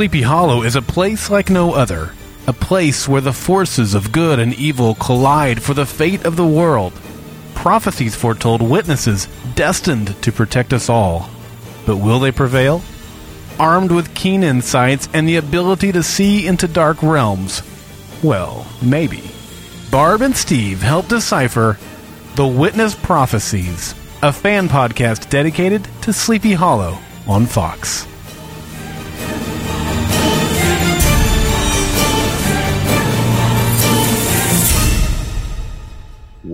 Sleepy Hollow is a place like no other, a place where the forces of good and evil collide for the fate of the world. Prophecies foretold witnesses destined to protect us all. But will they prevail? Armed with keen insights and the ability to see into dark realms? Well, maybe. Barb and Steve help decipher The Witness Prophecies, a fan podcast dedicated to Sleepy Hollow on Fox.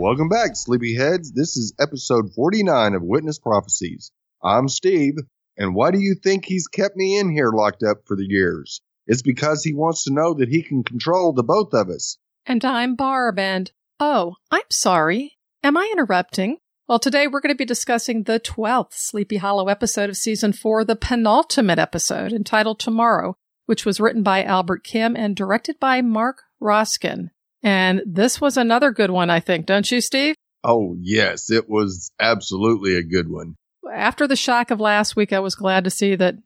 Welcome back, Sleepyheads. This is episode 49 of Witness Prophecies. I'm Steve, and why do you think he's kept me in here locked up for the years? It's because he wants to know that he can control the both of us. And I'm Barb, and oh, I'm sorry. Am I interrupting? Well, today we're going to be discussing the 12th Sleepy Hollow episode of season four, the penultimate episode entitled Tomorrow, which was written by Albert Kim and directed by Mark Roskin. And this was another good one, I think, don't you, Steve? Oh, yes, it was absolutely a good one. After the shock of last week, I was glad to see that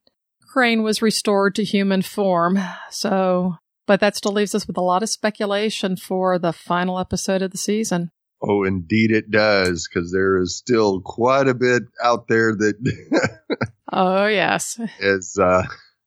Crane was restored to human form. So, but that still leaves us with a lot of speculation for the final episode of the season. Oh, indeed it does, because there is still quite a bit out there that oh, yes. is uh,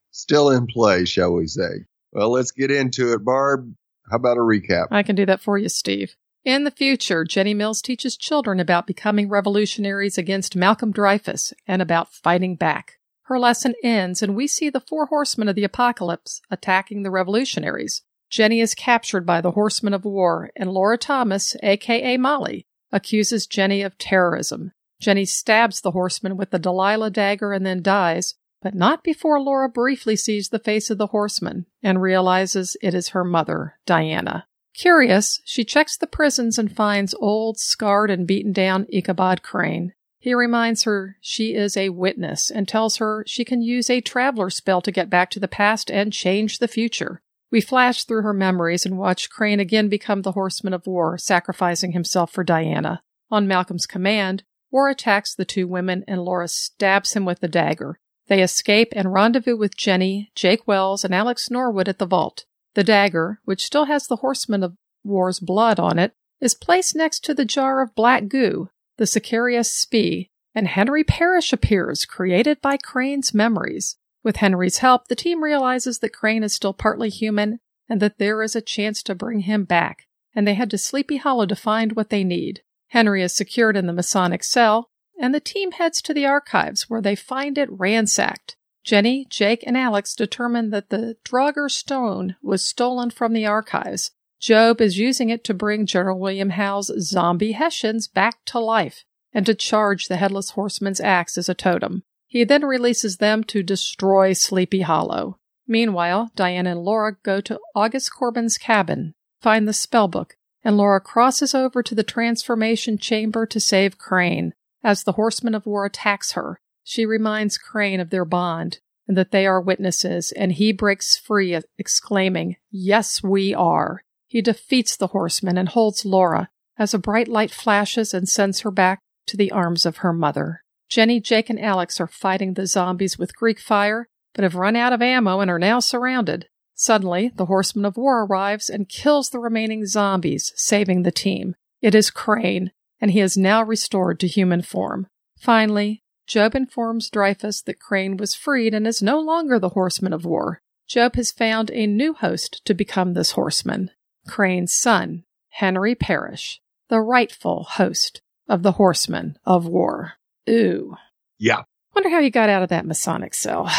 still in play, shall we say. Well, let's get into it, Barb. How about a recap? I can do that for you, Steve. In the future, Jenny Mills teaches children about becoming revolutionaries against Malcolm Dreyfus and about fighting back. Her lesson ends, and we see the four horsemen of the apocalypse attacking the revolutionaries. Jenny is captured by the horsemen of war, and Laura Thomas, aka Molly, accuses Jenny of terrorism. Jenny stabs the horseman with the Delilah dagger and then dies, but not before Laura briefly sees the face of the horseman and realizes it is her mother, Diana. Curious, she checks the prisons and finds old, scarred, and beaten down Ichabod Crane. He reminds her she is a witness and tells her she can use a traveler spell to get back to the past and change the future. We flash through her memories and watch Crane again become the horseman of war, sacrificing himself for Diana. On Malcolm's command, War attacks the two women and Laura stabs him with the dagger. They escape and rendezvous with Jenny, Jake Wells, and Alex Norwood at the vault. The dagger, which still has the Horseman of War's blood on it, is placed next to the jar of black goo, the Sicarius Spee, and Henry Parrish appears, created by Crane's memories. With Henry's help, the team realizes that Crane is still partly human and that there is a chance to bring him back, and they head to Sleepy Hollow to find what they need. Henry is secured in the Masonic cell, and the team heads to the archives where they find it ransacked. Jenny, Jake, and Alex determine that the Draugr stone was stolen from the archives. Job is using it to bring General William Howe's zombie Hessians back to life and to charge the Headless Horseman's axe as a totem. He then releases them to destroy Sleepy Hollow. Meanwhile, Diana and Laura go to August Corbin's cabin, find the spellbook, and Laura crosses over to the transformation chamber to save Crane. As the Horseman of War attacks her, she reminds Crane of their bond and that they are witnesses, and he breaks free, exclaiming, Yes, we are. He defeats the horseman and holds Laura as a bright light flashes and sends her back to the arms of her mother. Jenny, Jake, and Alex are fighting the zombies with Greek fire, but have run out of ammo and are now surrounded. Suddenly, the horseman of war arrives and kills the remaining zombies, saving the team. It is Crane, and he is now restored to human form. Finally, Job informs Dreyfus that Crane was freed and is no longer the horseman of war. Job has found a new host to become this horseman Crane's son, Henry Parrish, the rightful host of the horseman of war. Ooh. Yeah. Wonder how he got out of that Masonic cell.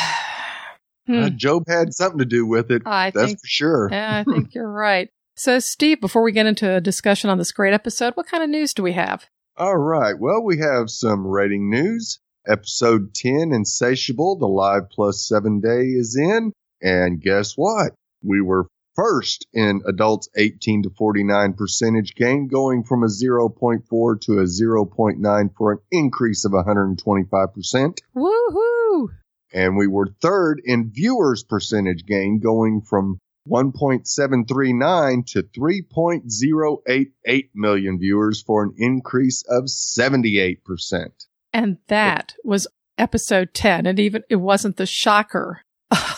hmm. uh, Job had something to do with it. I that's think, for sure. yeah, I think you're right. So, Steve, before we get into a discussion on this great episode, what kind of news do we have? All right. Well, we have some rating news. Episode 10, Insatiable, the live plus seven day is in. And guess what? We were first in adults 18 to 49 percentage gain, going from a 0.4 to a 0.9 for an increase of 125%. Woohoo! And we were third in viewers percentage gain, going from 1.739 to 3.088 million viewers for an increase of 78%. And that was episode 10 and even it wasn't the shocker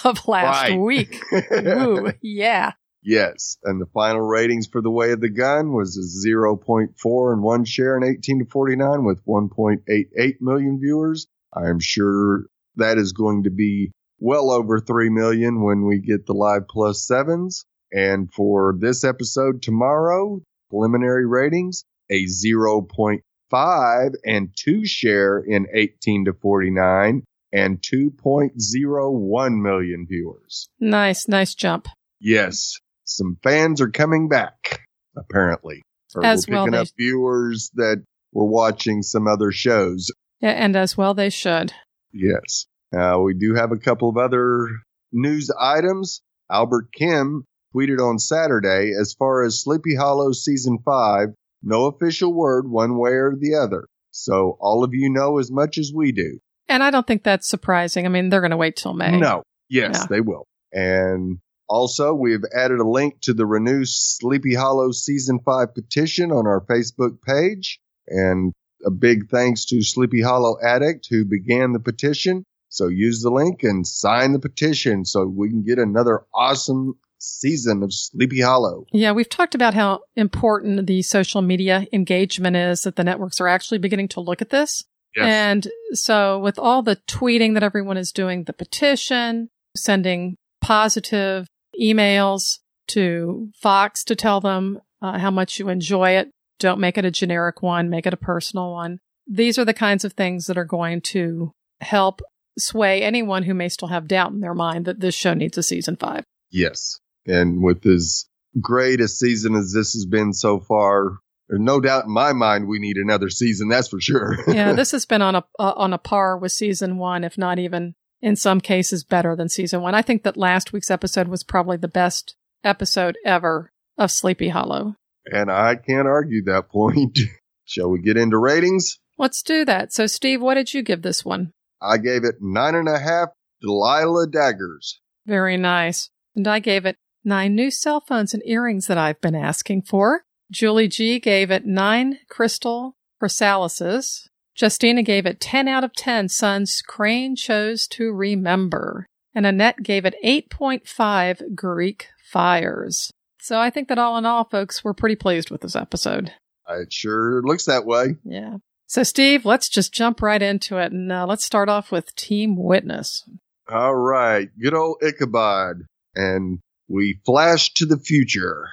of last Right. week. Ooh, yeah. Yes, and the final ratings for The Way of the Gun was a 0.4 and 1 share in 18 to 49 with 1.88 million viewers. I am sure that is going to be well over 3 million when we get the Live 7s. And for this episode tomorrow, preliminary ratings, a 0.5 and 2 share in 18 to 49 and 2.01 million viewers. Nice, nice jump. Yes, some fans are coming back, apparently. Or As we're well picking they- up viewers that were watching some other shows. Yeah, and as well they should. Yes. Uh, we do have a couple of other news items. Albert Kim tweeted on Saturday as far as Sleepy Hollow season five, no official word one way or the other. So all of you know as much as we do. And I don't think that's surprising. I mean, they're going to wait till May. No. Yes, Yeah. they will. And also, we've added a link to the Renew Sleepy Hollow Season 5 petition on our Facebook page. And a big thanks to Sleepy Hollow Addict who began the petition. So use the link and sign the petition so we can get another awesome season of Sleepy Hollow. Yeah, we've talked about how important the social media engagement is that the networks are actually beginning to look at this. And so with all the tweeting that everyone is doing, the petition, sending positive emails to Fox to tell them uh, how much you enjoy it. Don't make it a generic one, make it a personal one. These are the kinds of things that are going to help sway anyone who may still have doubt in their mind that this show needs a season five. Yes. And with as great a season as this has been so far, there's no doubt in my mind we need another season. That's for sure. yeah, this has been on a uh, on a par with season one, if not even in some cases better than season one. I think that last week's episode was probably the best episode ever of Sleepy Hollow. and I can't argue that point. Shall we get into ratings? Let's do that. So, Steve, what did you give this one? I gave it nine and a half Delilah daggers. Very nice. And I gave it nine new cell phones and earrings that I've been asking for. Julie G gave it nine crystal chrysalises. Justina gave it 10 out of 10 sons Crane chose to remember. And Annette gave it 8.5 Greek fires. So I think that all in all, folks, we're pretty pleased with this episode. It sure looks that way. Yeah. So, Steve, let's just jump right into it. And uh, let's start off with Team Witness. All right. Good old Ichabod. And we flash to the future.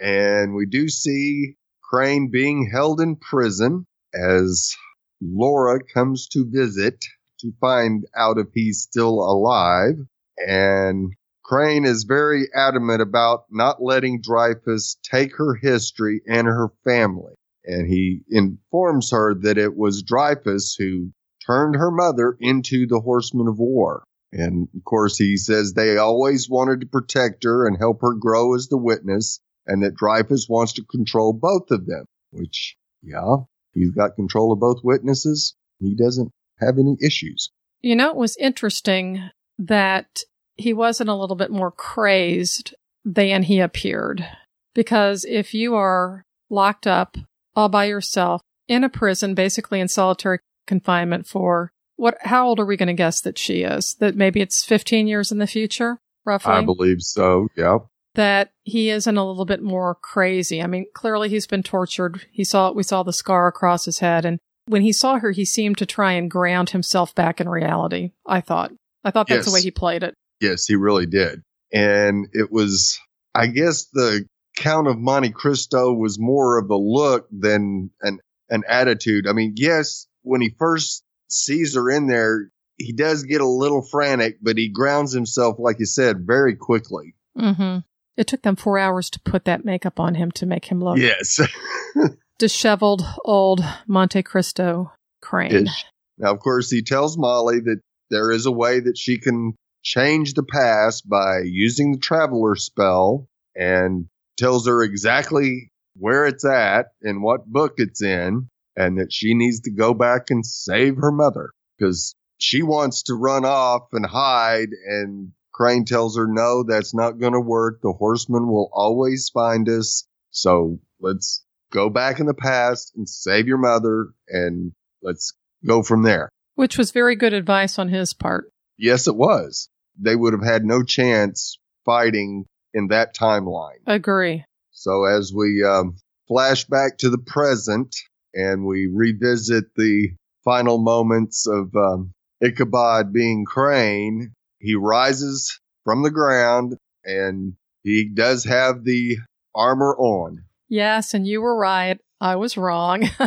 And we do see Crane being held in prison as Laura comes to visit to find out if he's still alive. And Crane is very adamant about not letting Dreyfus take her history and her family. And he informs her that it was Dreyfus who turned her mother into the horseman of War. And of course, he says they always wanted to protect her and help her grow as the witness, and that Dreyfus wants to control both of them. Which, yeah, he's got control of both witnesses. He doesn't have any issues. You know, it was interesting that he wasn't a little bit more crazed than he appeared. Because if you are locked up all by yourself in a prison, basically in solitary confinement for what, how old are we going to guess that she is? That maybe it's 15 years in the future, roughly? I believe so. Yeah. that he isn't a little bit more crazy. I mean, clearly he's been tortured. He saw, we saw the scar across his head. And when he saw her, he seemed to try and ground himself back in reality. I thought, I thought that's the way he played it. Yes, he really did. And it was, I guess the Count of Monte Cristo was more of a look than an, an attitude. I mean, yes, when he first sees her in there, he does get a little frantic, but he grounds himself, like you said, very quickly. Mm-hmm. It took them four hours to put that makeup on him to make him look Yes. disheveled old Monte Cristo crane. Ish. Now, of course, he tells Molly that there is a way that she can change the past by using the traveler spell and tells her exactly where it's at and what book it's in and that she needs to go back and save her mother because she wants to run off and hide and Crane tells her, no, that's not going to work. The horseman will always find us. So let's go back in the past and save your mother and let's go from there. Which was very good advice on his part. Yes, it was. they would have had no chance fighting in that timeline. Agree. So as we um, flash back to the present and we revisit the final moments of um, Ichabod being Crane, he rises from the ground and he does have the armor on. Yes, and you were right. I was wrong.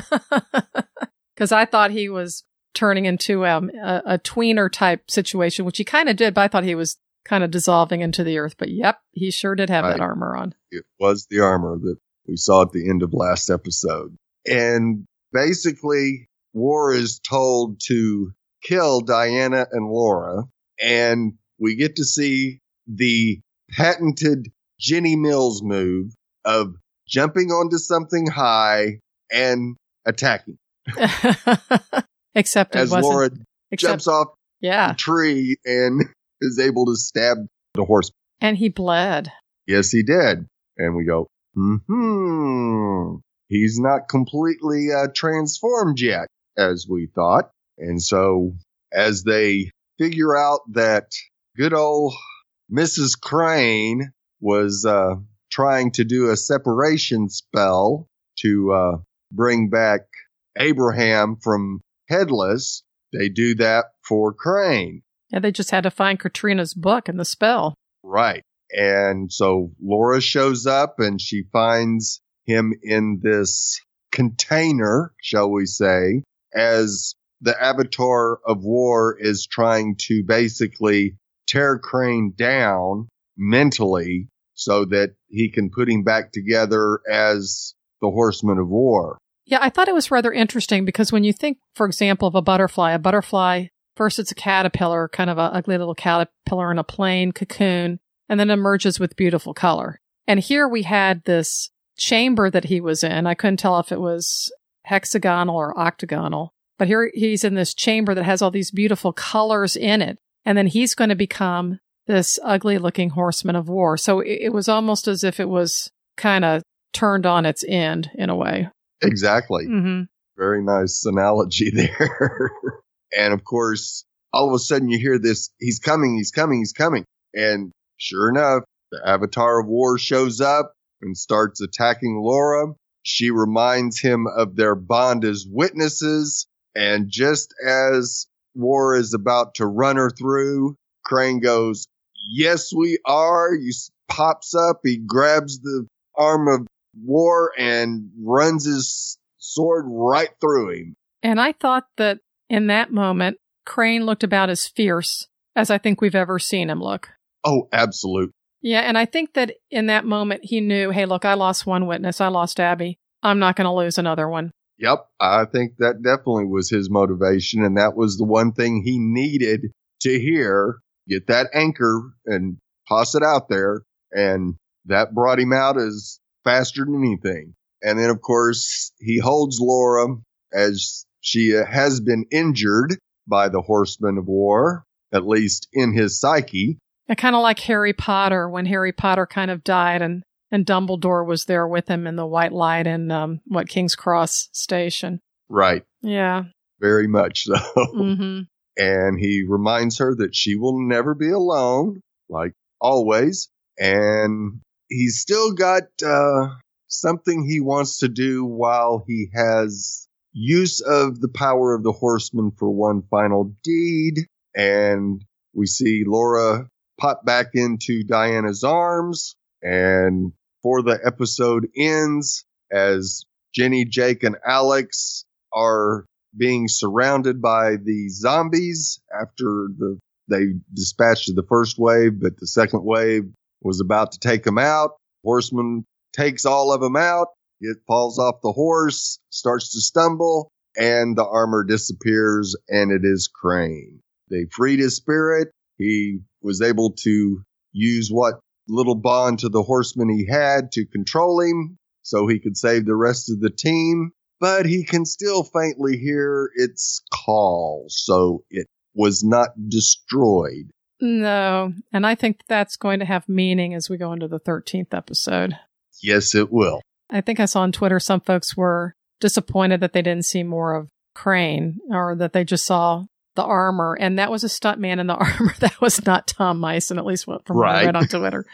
Because I thought he was turning into um, a, a tweener type situation, which he kind of did, but I thought he was kind of dissolving into the earth. But yep, he sure did have that armor on. It was the armor that we saw at the end of last episode. And basically, War is told to kill Diana and Laura. And we get to see the patented Jenny Mills move of jumping onto something high and attacking except it as wasn't. Laura except, jumps off yeah, the tree and is able to stab the horse. and he bled. Yes, he did. And we go, hmm, he's not completely uh, transformed yet, as we thought. And so, as they figure out that good old Mrs. Crane was uh, trying to do a separation spell to uh, bring back Abraham from Headless, they do that for Crane. Yeah, they just had to find Katrina's book and the spell. Right. And so Laura shows up and she finds him in this container, shall we say, as the avatar of war is trying to basically tear Crane down mentally so that he can put him back together as the horseman of war. Yeah, I thought it was rather interesting because when you think, for example, of a butterfly, a butterfly, first it's a caterpillar, kind of a ugly little caterpillar in a plain cocoon, and then emerges with beautiful color. And here we had this chamber that he was in. I couldn't tell if it was hexagonal or octagonal, but here he's in this chamber that has all these beautiful colors in it. And then he's going to become this ugly looking horseman of war. So it, it was almost as if it was kind of turned on its end in a way. Exactly. hmm Very nice analogy there. And of course, all of a sudden you hear this, he's coming, he's coming, he's coming. And sure enough, the avatar of war shows up and starts attacking Laura. She reminds him of their bond as witnesses. And just as war is about to run her through, Crane goes, yes, we are. He pops up. He grabs the arm of war and runs his sword right through him. And I thought that in that moment, Crane looked about as fierce as I think we've ever seen him look. Oh, absolute. Yeah, and I think that in that moment he knew, hey, look, I lost one witness. I lost Abby. I'm not going to lose another one. Yep. I think that definitely was his motivation. And that was the one thing he needed to hear. Get that anchor and toss it out there. And that brought him out as faster than anything. And then, of course, he holds Laura as she uh, has been injured by the horseman of war, at least in his psyche. Kind of like Harry Potter when Harry Potter kind of died and, and Dumbledore was there with him in the white light in, um, what, King's Cross Station. Right. Yeah. Very much so. hmm and he reminds her that she will never be alone, like always. And he's still got uh, something he wants to do while he has use of the power of the horseman for one final deed. And we see Laura pop back into Diana's arms. And before the episode ends, as Jenny, Jake, and Alex are being surrounded by the zombies after the they dispatched the first wave, but the second wave was about to take them out. Horseman takes all of them out. It falls off the horse, starts to stumble, and the armor disappears, and it is Crane. They freed his spirit. He was able to use what little bond to the horseman he had to control him so he could save the rest of the team but he can still faintly hear its call, so it was not destroyed. No. And I think that's going to have meaning as we go into the 13th episode. Yes, it will. I think I saw on Twitter some folks were disappointed that they didn't see more of Crane or that they just saw the armor, and that was a stuntman in the armor. That was not Tom Mison, at least from what I read on Twitter.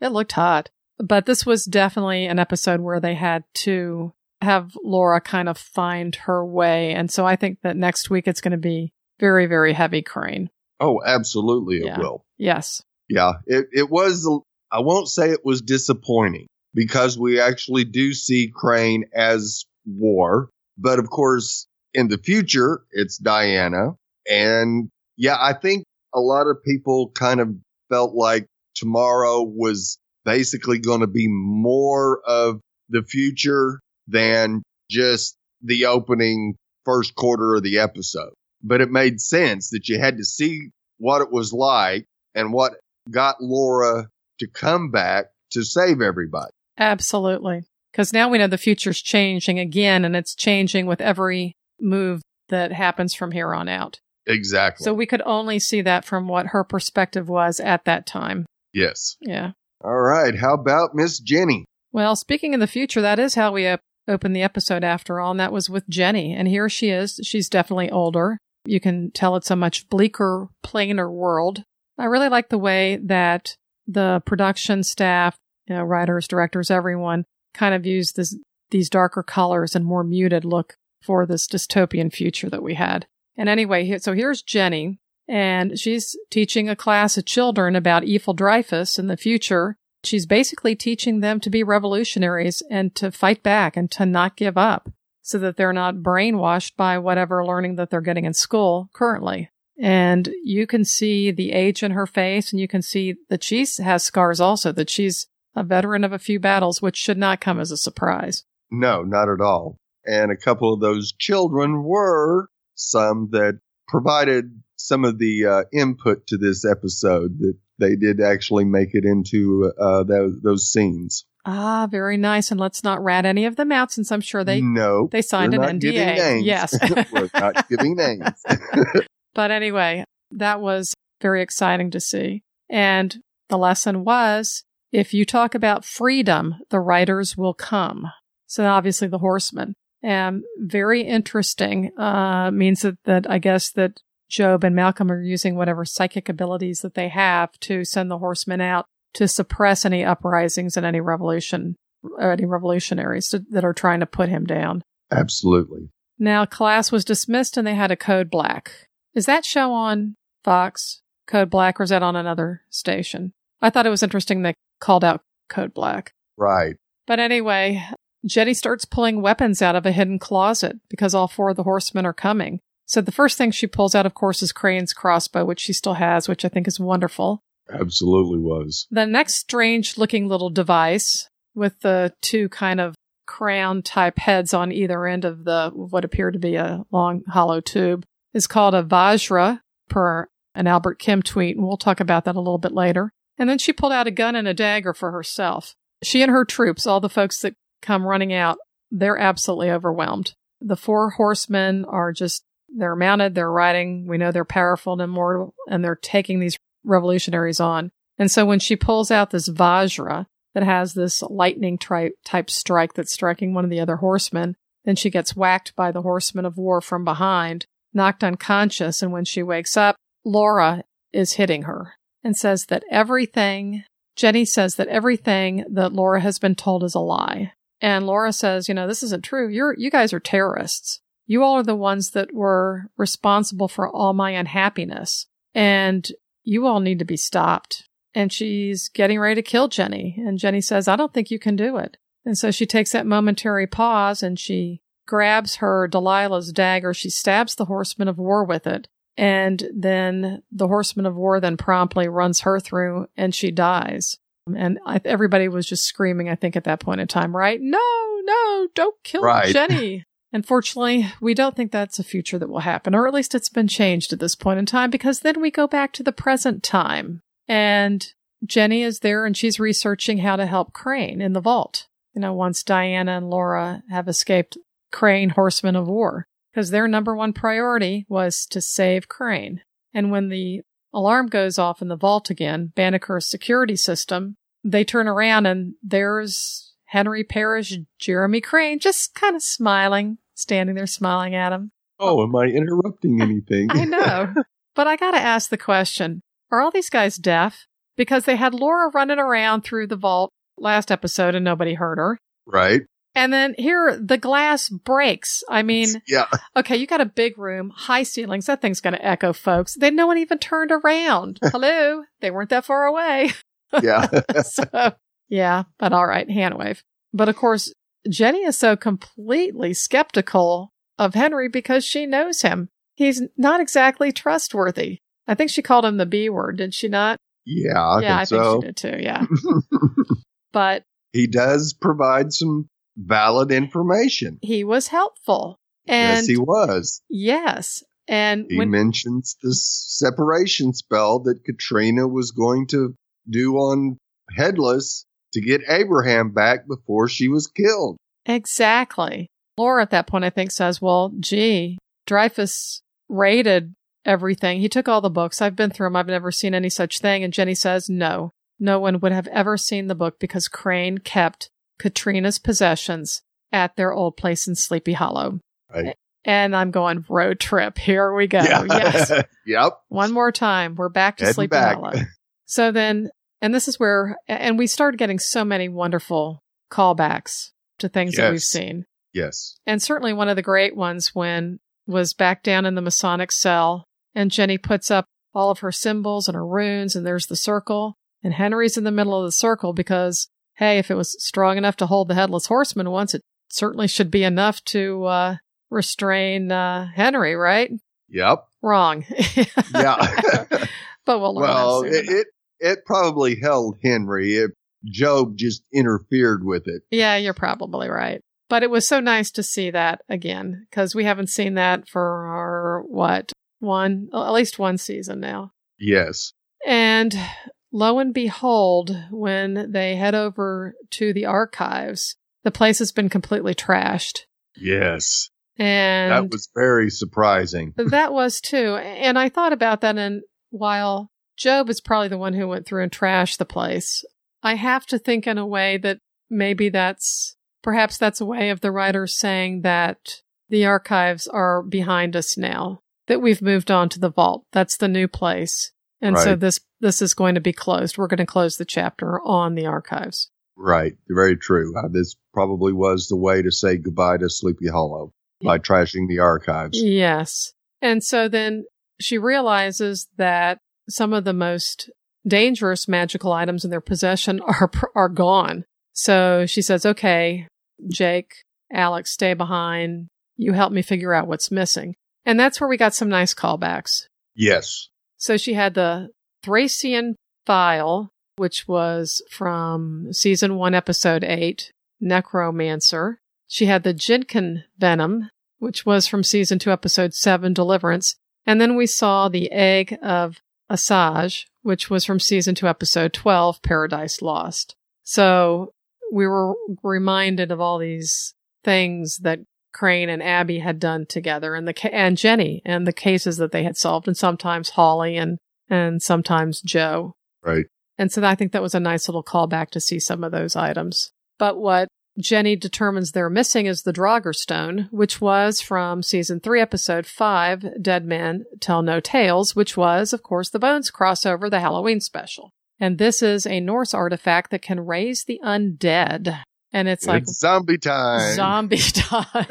it looked hot. But this was definitely an episode where they had to have Laura kind of find her way. And so I think that next week it's going to be very, very heavy Crane. Oh, absolutely, it Yeah. will. Yes. Yeah, it, it was, I won't say it was disappointing because we actually do see Crane as war. But of course, in the future, it's Diana. And yeah, I think a lot of people kind of felt like tomorrow was basically going to be more of the future than just the opening first quarter of the episode. But it made sense that you had to see what it was like and what got Laura to come back to save everybody. Absolutely. Because now we know the future's changing again, and it's changing with every move that happens from here on out. Exactly. So we could only see that from what her perspective was at that time. yes. Yeah. All right. How about Miss Jenny? Well, speaking of the future, that is how we op- opened the episode after all, and that was with Jenny. And here she is. She's definitely older. You can tell it's a much bleaker, plainer world. I really like the way that the production staff, you know, writers, directors, everyone kind of used this, these darker colors and more muted look for this dystopian future that we had. And anyway, so here's Jenny, and she's teaching a class of children about Eiffel Dreyfus in the future. She's basically teaching them to be revolutionaries and to fight back and to not give up so that they're not brainwashed by whatever learning that they're getting in school currently. And you can see the age in her face and you can see that she has scars also, that she's a veteran of a few battles, which should not come as a surprise. No, not at all. And a couple of those children were some that provided some of the uh, input to this episode that they did actually make it into uh, those, those scenes. Ah, very nice. And let's not rat any of them out since I'm sure they, no, they signed an NDA. names. Yes. we're not giving names. But anyway, that was very exciting to see. And the lesson was if you talk about freedom, the riders will come. So obviously the horsemen. And very interesting, uh, means that, that I guess that Job and Malcolm are using whatever psychic abilities that they have to send the horsemen out to suppress any uprisings and any revolution, or any revolutionaries that- that are trying to put him down. Absolutely. Now, class was dismissed and they had a code black. Is that show on Fox, Code Black, or is that on another station? I thought it was interesting they called out Code Black. Right. But anyway, Jenny starts pulling weapons out of a hidden closet because all four of the horsemen are coming. So the first thing she pulls out, of course, is Crane's crossbow, which she still has, which I think is wonderful. Absolutely was. The next strange looking little device with the two kind of crown type heads on either end of the what appeared to be a long hollow tube is called a Vajra per an Albert Kim tweet, and we'll talk about that a little bit later. And then she pulled out a gun and a dagger for herself. She and her troops, all the folks that come running out, they're absolutely overwhelmed. The four horsemen are just they're mounted, they're riding, we know they're powerful and immortal, and they're taking these revolutionaries on. And so when she pulls out this Vajra that has this lightning tri- type strike that's striking one of the other horsemen, then she gets whacked by the horseman of war from behind, knocked unconscious. And when she wakes up, Laura is hitting her and says that everything, Jenny says that everything that Laura has been told is a lie. And Laura says, you know, this isn't true. You're, you guys are terrorists. You all are the ones that were responsible for all my unhappiness. And you all need to be stopped. And she's getting ready to kill Jenny. And Jenny says, I don't think you can do it. And so she takes that momentary pause and she grabs her Delilah's dagger. She stabs the horseman of war with it. And then the horseman of war then promptly runs her through and she dies. And I, everybody was just screaming, I think, at that point in time, right? No, no, don't kill Right. Jenny. Unfortunately, we don't think that's a future that will happen, or at least it's been changed at this point in time because then we go back to the present time. And Jenny is there and she's researching how to help Crane in the vault. You know, once Diana and Laura have escaped Crane, Horsemen of War, because their number one priority was to save Crane. And when the alarm goes off in the vault again, Banneker's security system, they turn around and there's Henry Parrish, Jeremy Crane, just kind of smiling, standing there smiling at him. Oh, am I interrupting anything? I know. But I got to ask the question Are all these guys deaf? Because they had Laura running around through the vault last episode and nobody heard her. right? And then here, the glass breaks. I mean, Yeah. okay, you got a big room, high ceilings. That thing's going to echo, folks. Then no one even turned around. Hello? They weren't that far away. Yeah. so, yeah, but all right, hand wave. But of course, Jenny is so completely skeptical of Henry because she knows him. He's not exactly trustworthy. I think she called him the B word, did she not? yeah. I yeah, I think think so. she did too. Yeah. but he does provide some valid information. he was helpful. And yes, he was. yes. And He when, mentions the separation spell that Katrina was going to do on Headless to get Abraham back before she was killed. Exactly. Laura at that point, I think, says, Well, gee, Dreyfus raided everything. He took all the books. I've been through them. I've never seen any such thing. And Jenny says, No, no one would have ever seen the book because Crane kept Katrina's possessions at their old place in Sleepy Hollow. Right. And I'm going, road trip. Here we go. Yes. yep. One more time. We're back to Heading Sleepy back. Hollow. So then, and this is where, and we started getting so many wonderful callbacks to things that we've seen. Yes. And certainly one of the great ones when was back down in the Masonic cell and Jenny puts up all of her symbols and her runes and there's the circle and Henry's in the middle of the circle because hey, if it was strong enough to hold the headless horseman once, it certainly should be enough to uh, restrain uh, Henry, right? Yep. Wrong. Yeah. but we'll learn well, it, it it probably held Henry if Job just interfered with it. Yeah, you're probably right. But it was so nice to see that again because we haven't seen that for our, what, one, at least one season now. Yes. And lo and behold, when they head over to the archives, the place has been completely trashed. Yes. And that was very surprising. that was too. And I thought about that. And while Job is probably the one who went through and trashed the place, I have to think in a way that maybe that's perhaps that's a way of the writer saying that the archives are behind us now, that we've moved on to the vault. That's the new place. And so this this is going to be closed. We're going to close the chapter on the archives. Right. Very true. Uh, this probably was the way to say goodbye to Sleepy Hollow by trashing the archives. Yes. And so then she realizes that some of the most dangerous magical items in their possession are are gone. So she says, "Okay, Jake, Alex, stay behind. You help me figure out what's missing." And that's where we got some nice callbacks. Yes. So she had the Thracian file, which was from season one, episode eight, Necromancer. She had the Jinkin venom, which was from season two, episode seven, Deliverance. And then we saw the egg of Asajj, which was from season two, episode 12, Paradise Lost. So we were reminded of all these things that Crane and Abby had done together and the, and Jenny and the cases that they had solved and sometimes Hawley and, and sometimes Joe. Right. And so I think that was a nice little callback to see some of those items. But what Jenny determines they're missing is the Draugr Stone, which was from season three, episode five, Dead Men Tell No Tales, which was, of course, the Bones crossover, the Halloween special. And this is a Norse artifact that can raise the undead. And it's like it's zombie time. zombie time.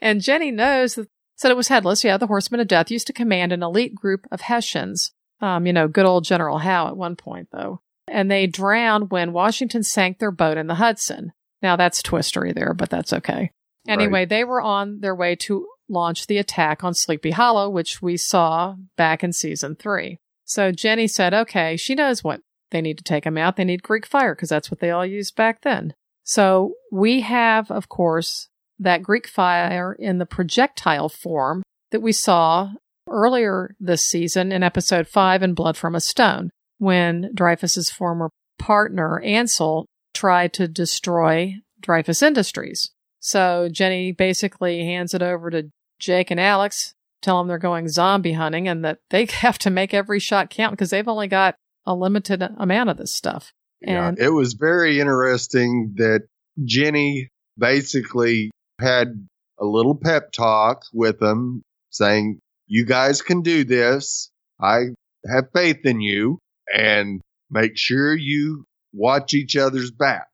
and Jenny knows that said it was headless. Yeah, the Horsemen of Death used to command an elite group of Hessians. Um, you know, good old General Howe at one point, though. And they drowned when Washington sank their boat in the Hudson. Now that's twistery there, but that's okay. Anyway, they were on their way to launch the attack on Sleepy Hollow, which we saw back in season three. So Jenny said, okay, she knows what they need to take them out. They need Greek fire because that's what they all used back then. So we have, of course, that Greek fire in the projectile form that we saw earlier this season in episode five in Blood from a Stone when Dreyfus's former partner, Ansel, tried to destroy Dreyfus Industries. So Jenny basically hands it over to Jake and Alex, tell them they're going zombie hunting and that they have to make every shot count because they've only got a limited amount of this stuff. Yeah, And it was very interesting that Jenny basically had a little pep talk with them saying, you guys can do this. I have faith in you and make sure you watch each other's back.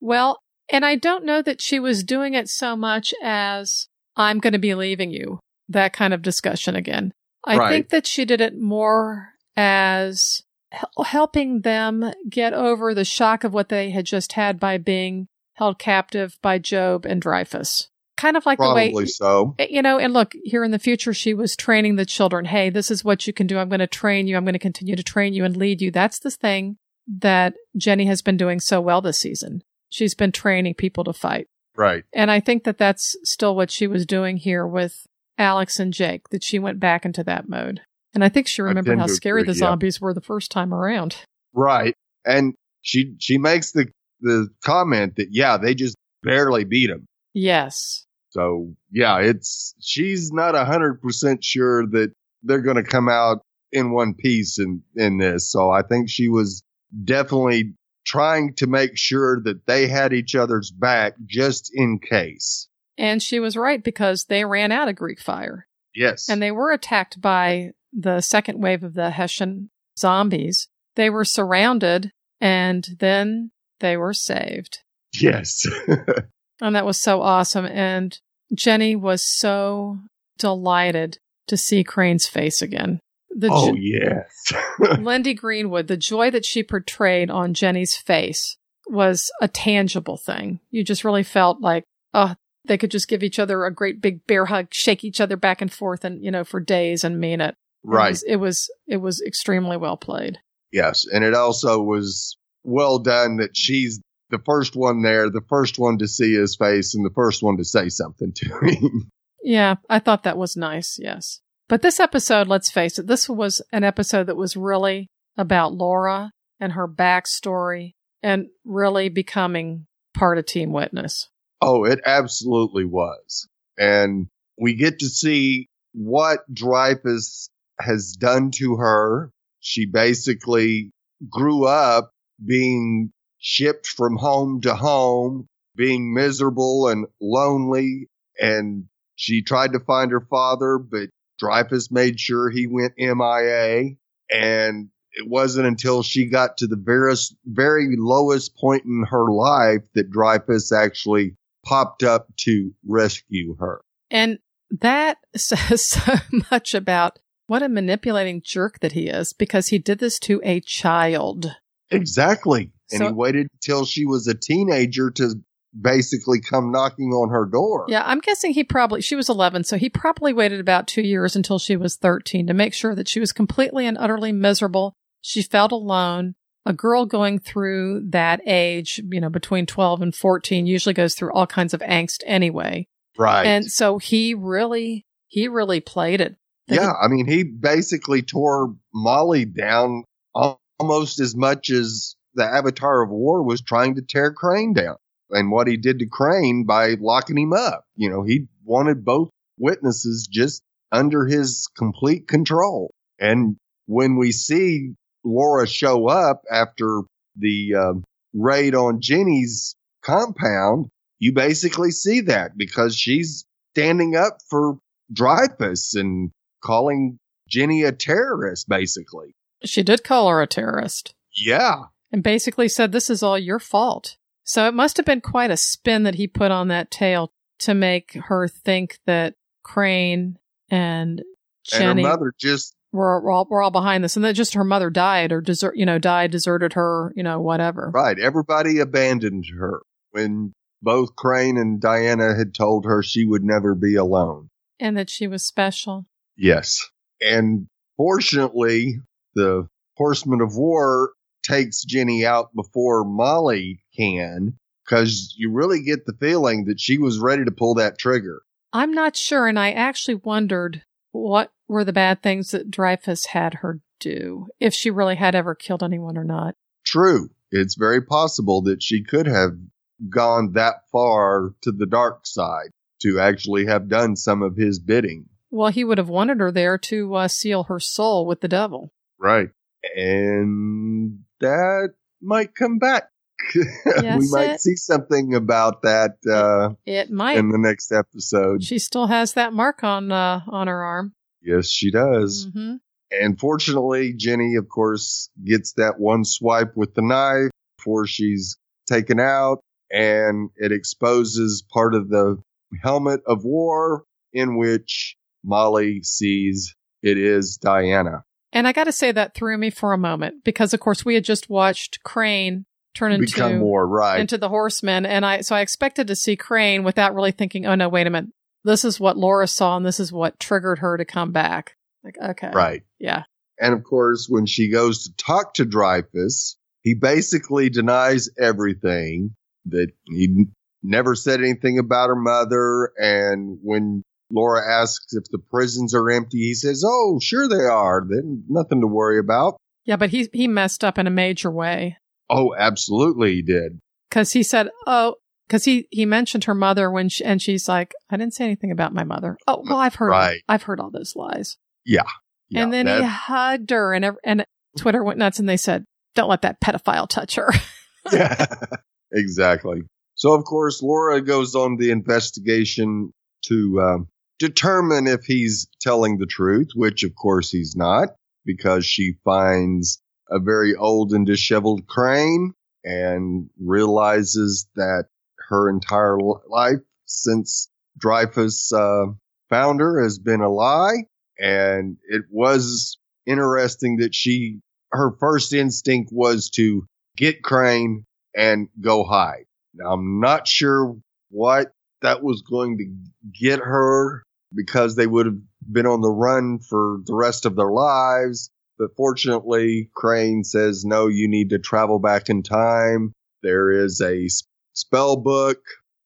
Well, and I don't know that she was doing it so much as I'm going to be leaving you, that kind of discussion again. I Right. think that she did it more as helping them get over the shock of what they had just had by being held captive by Job and Dreyfus. Kind of like the Probably way so. you know, and look, here in the future, she was training the children. Hey, this is what you can do. I'm going to train you. I'm going to continue to train you and lead you. That's the thing that Jenny has been doing so well this season. She's been training people to fight. Right. And I think that that's still what she was doing here with Alex and Jake, that she went back into that mode. And I think she remembered how scary the yeah. zombies were the first time around. Right. And she, she makes the, the comment that, yeah, they just barely beat him. Yes. So yeah, it's, she's not a hundred percent sure that they're going to come out in one piece in, in this. So I think she was definitely trying to make sure that they had each other's back just in case. And she was right because they ran out of Greek fire. Yes. and they were attacked by the second wave of the Hessian zombies. They were surrounded and then they were saved. yes. And that was so awesome. And Jenny was so delighted to see Crane's face again. The oh jo- yes. Lyndie Greenwood, the joy that she portrayed on Jenny's face was a tangible thing. You just really felt like, oh, they could just give each other a great big bear hug, shake each other back and forth and, you know, for days and mean it. It right. was, it was it was extremely well played. Yes, and it also was well done that she's the first one there, the first one to see his face, and the first one to say something to him. Yeah, I thought that was nice. Yes, but this episode, let's face it, this was an episode that was really about Laura and her backstory and really becoming part of Team Witness. oh, it absolutely was, and we get to see what Dreyfus has done to her. She basically grew up being shipped from home to home, being miserable and lonely. And she tried to find her father, but Dreyfus made sure he went MIA. And it wasn't until she got to the very, very lowest point in her life that Dreyfus actually popped up to rescue her. And that says so much about what a manipulating jerk that he is because he did this to a child. Exactly. And So- he waited till she was a teenager to basically come knocking on her door. Yeah, I'm guessing he probably, she was 11, so he probably waited about two years until she was 13 to make sure that she was completely and utterly miserable. She felt alone. A girl going through that age, you know, between 12 and 14 usually goes through all kinds of angst anyway. Right. And so he really, he really played it. Yeah. I mean, he basically tore Molly down almost as much as the Avatar of War was trying to tear Crane down. And what he did to Crane by locking him up. You know, he wanted both witnesses just under his complete control. And when we see Laura show up after the um, raid on Jenny's compound, you basically see that because she's standing up for Dreyfus and calling Jenny a terrorist, basically. She did call her a terrorist Yeah. and basically said, This is all your fault. So it must have been quite a spin that he put on that tale to make her think that Crane and And Jenny her mother just, were, were, all, were all behind this and that just her mother died or desert, you know, died, deserted her, you know, whatever. right. Everybody abandoned her when both Crane and Diana had told her she would never be alone. And that she was special. Yes. And fortunately, the Horseman of War takes Jenny out before Molly can because you really get the feeling that she was ready to pull that trigger. I'm not sure. And I actually wondered what were the bad things that Dreyfus had her do, if she really had ever killed anyone or not. True. It's very possible that she could have gone that far to the dark side to actually have done some of his bidding. Well, he would have wanted her there to uh, seal her soul with the devil. Right. And that might come back Yes, we might it- see something about that uh, It might. in the next episode. she still has that mark on uh, on her arm. Yes, she does. hmm And fortunately, Jenny, of course, gets that one swipe with the knife before she's taken out, and it exposes part of the helmet of war in which Molly sees it is Diana. And I got to say that threw me for a moment because, of course, we had just watched Crane turn into Become more right. into the horseman, and I so I expected to see Crane without really thinking, oh no, wait a minute, this is what Laura saw, and this is what triggered her to come back. Like, okay, right. yeah, And of course, when she goes to talk to Dreyfus, he basically denies everything that he never said anything about her mother. And when Laura asks if the prisons are empty, he says, Oh, sure they are. Then nothing to worry about. yeah, but he he messed up in a major way Oh, absolutely he did. because he said, oh. Because he, he mentioned her mother when she, and she's like, I didn't say anything about my mother. Oh well, I've heard Right. I've heard all those lies. Yeah, and then he hugged her, and and Twitter went nuts, and they said, "Don't let that pedophile touch her." yeah, exactly. So, of course, Laura goes on the investigation to um, determine if he's telling the truth, which, of course, he's not, because she finds a very old and disheveled crane and realizes that her entire life since Dreyfus uh, found her has been a lie. And it was interesting that she, her first instinct was to get Crane and go hide. Now, I'm not sure what that was going to get her because they would have been on the run for the rest of their lives. But fortunately, Crane says, no, you need to travel back in time. There is a spell book,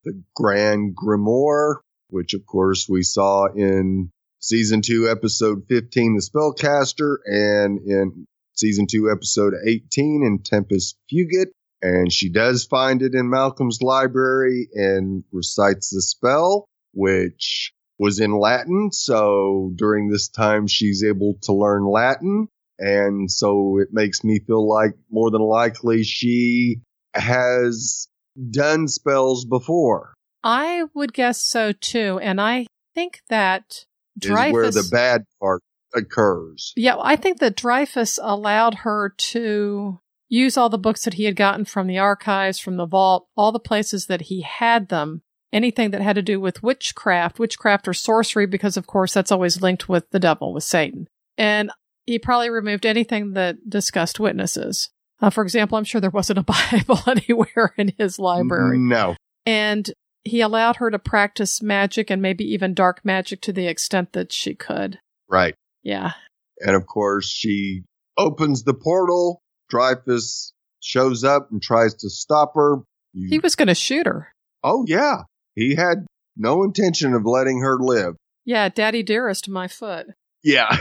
the Grand Grimoire, which of course we saw in season two, episode 15, the spellcaster and in season two, episode 18 in Tempus Fugit. And she does find it in Malcolm's library and recites the spell, which was in Latin. So during this time, she's able to learn Latin. And so it makes me feel like more than likely she has done spells before. I would guess so too, and I think that Is where the bad part occurs. yeah, I think that Dreyfus allowed her to use all the books that he had gotten from the archives, from the vault, all the places that he had them. Anything that had to do with witchcraft, witchcraft or sorcery, because of course that's always linked with the devil, with Satan. And he probably removed anything that discussed witnesses. Uh, for example, I'm sure there wasn't a Bible anywhere in his library. No. And he allowed her to practice magic and maybe even dark magic to the extent that she could. Right. Yeah. And of course, she opens the portal. Dreyfus shows up and tries to stop her. You- He was going to shoot her. oh, yeah. He had no intention of letting her live. Yeah, Daddy Dearest, my foot. Yeah.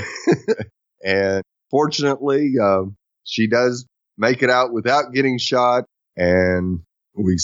and fortunately, uh, she does make it out without getting shot. And we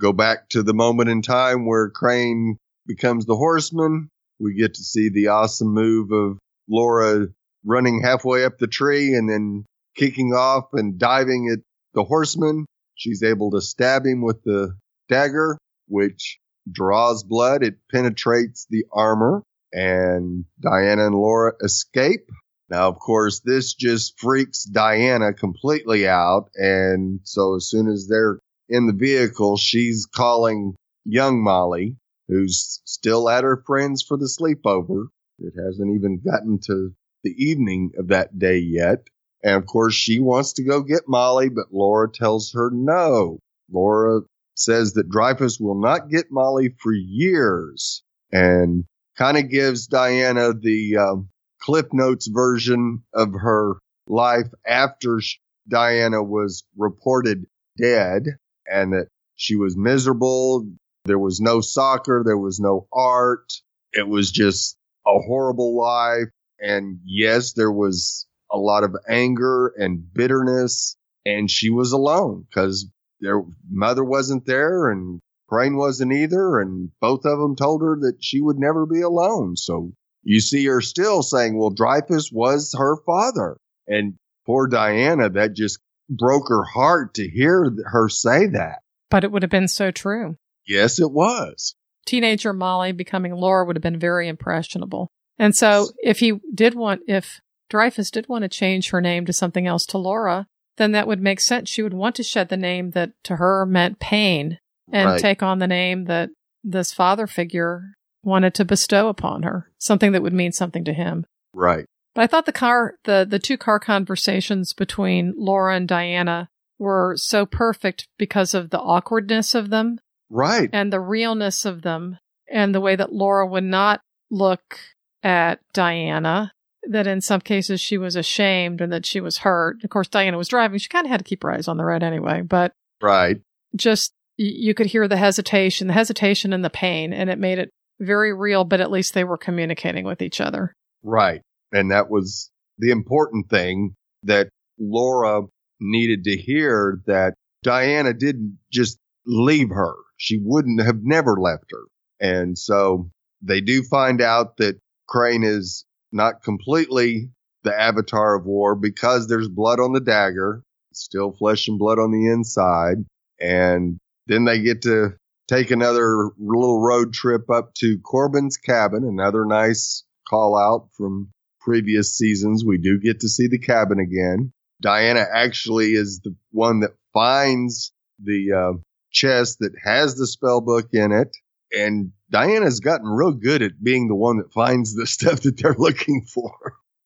go back to the moment in time where Crane becomes the horseman. We get to see the awesome move of Laura running halfway up the tree and then kicking off and diving at the horseman. She's able to stab him with the dagger, which draws blood. It penetrates the armor and Diana and Laura escape. Now, of course, this just freaks Diana completely out. And so as soon as they're in the vehicle, she's calling young Molly, who's still at her friends for the sleepover. It hasn't even gotten to the evening of that day yet. And of course, she wants to go get Molly, but Laura tells her no. Laura says that Dreyfus will not get Molly for years and kind of gives Diana the um, Cliff Notes version of her life after Diana was reported dead and that she was miserable. There was no soccer. There was no art. It was just a horrible life. And yes, there was a lot of anger and bitterness and she was alone because their mother wasn't there and Crane wasn't either. And both of them told her that she would never be alone. So you see her still saying, well, Dreyfus was her father. And poor Diana, that just broke her heart to hear her say that. But it would have been so true. Yes, it was. Teenager Molly becoming Laura would have been very impressionable. And so if he did want, if Dreyfus did want to change her name to something else to Laura, then that would make sense. She would want to shed the name that to her meant pain and Right. take on the name that this father figure wanted to bestow upon her, something that would mean something to him. Right. But I thought the car, the, the two car conversations between Laura and Diana were so perfect because of the awkwardness of them Right. and the realness of them and the way that Laura would not look at Diana, that in some cases she was ashamed and that she was hurt. Of course, Diana was driving. She kind of had to keep her eyes on the road anyway, but Right. just you could hear the hesitation, the hesitation and the pain, and it made it very real, but at least they were communicating with each other. Right. And that was the important thing that Laura needed to hear that Diana didn't just leave her. She wouldn't have never left her. And so they do find out that Crane is not completely the avatar of war because there's blood on the dagger, still flesh and blood on the inside. And then they get to take another little road trip up to Corbin's cabin, another nice call out from previous seasons. We do get to see the cabin again. Diana actually is the one that finds the uh, chest that has the spell book in it. And Diana's gotten real good at being the one that finds the stuff that they're looking for.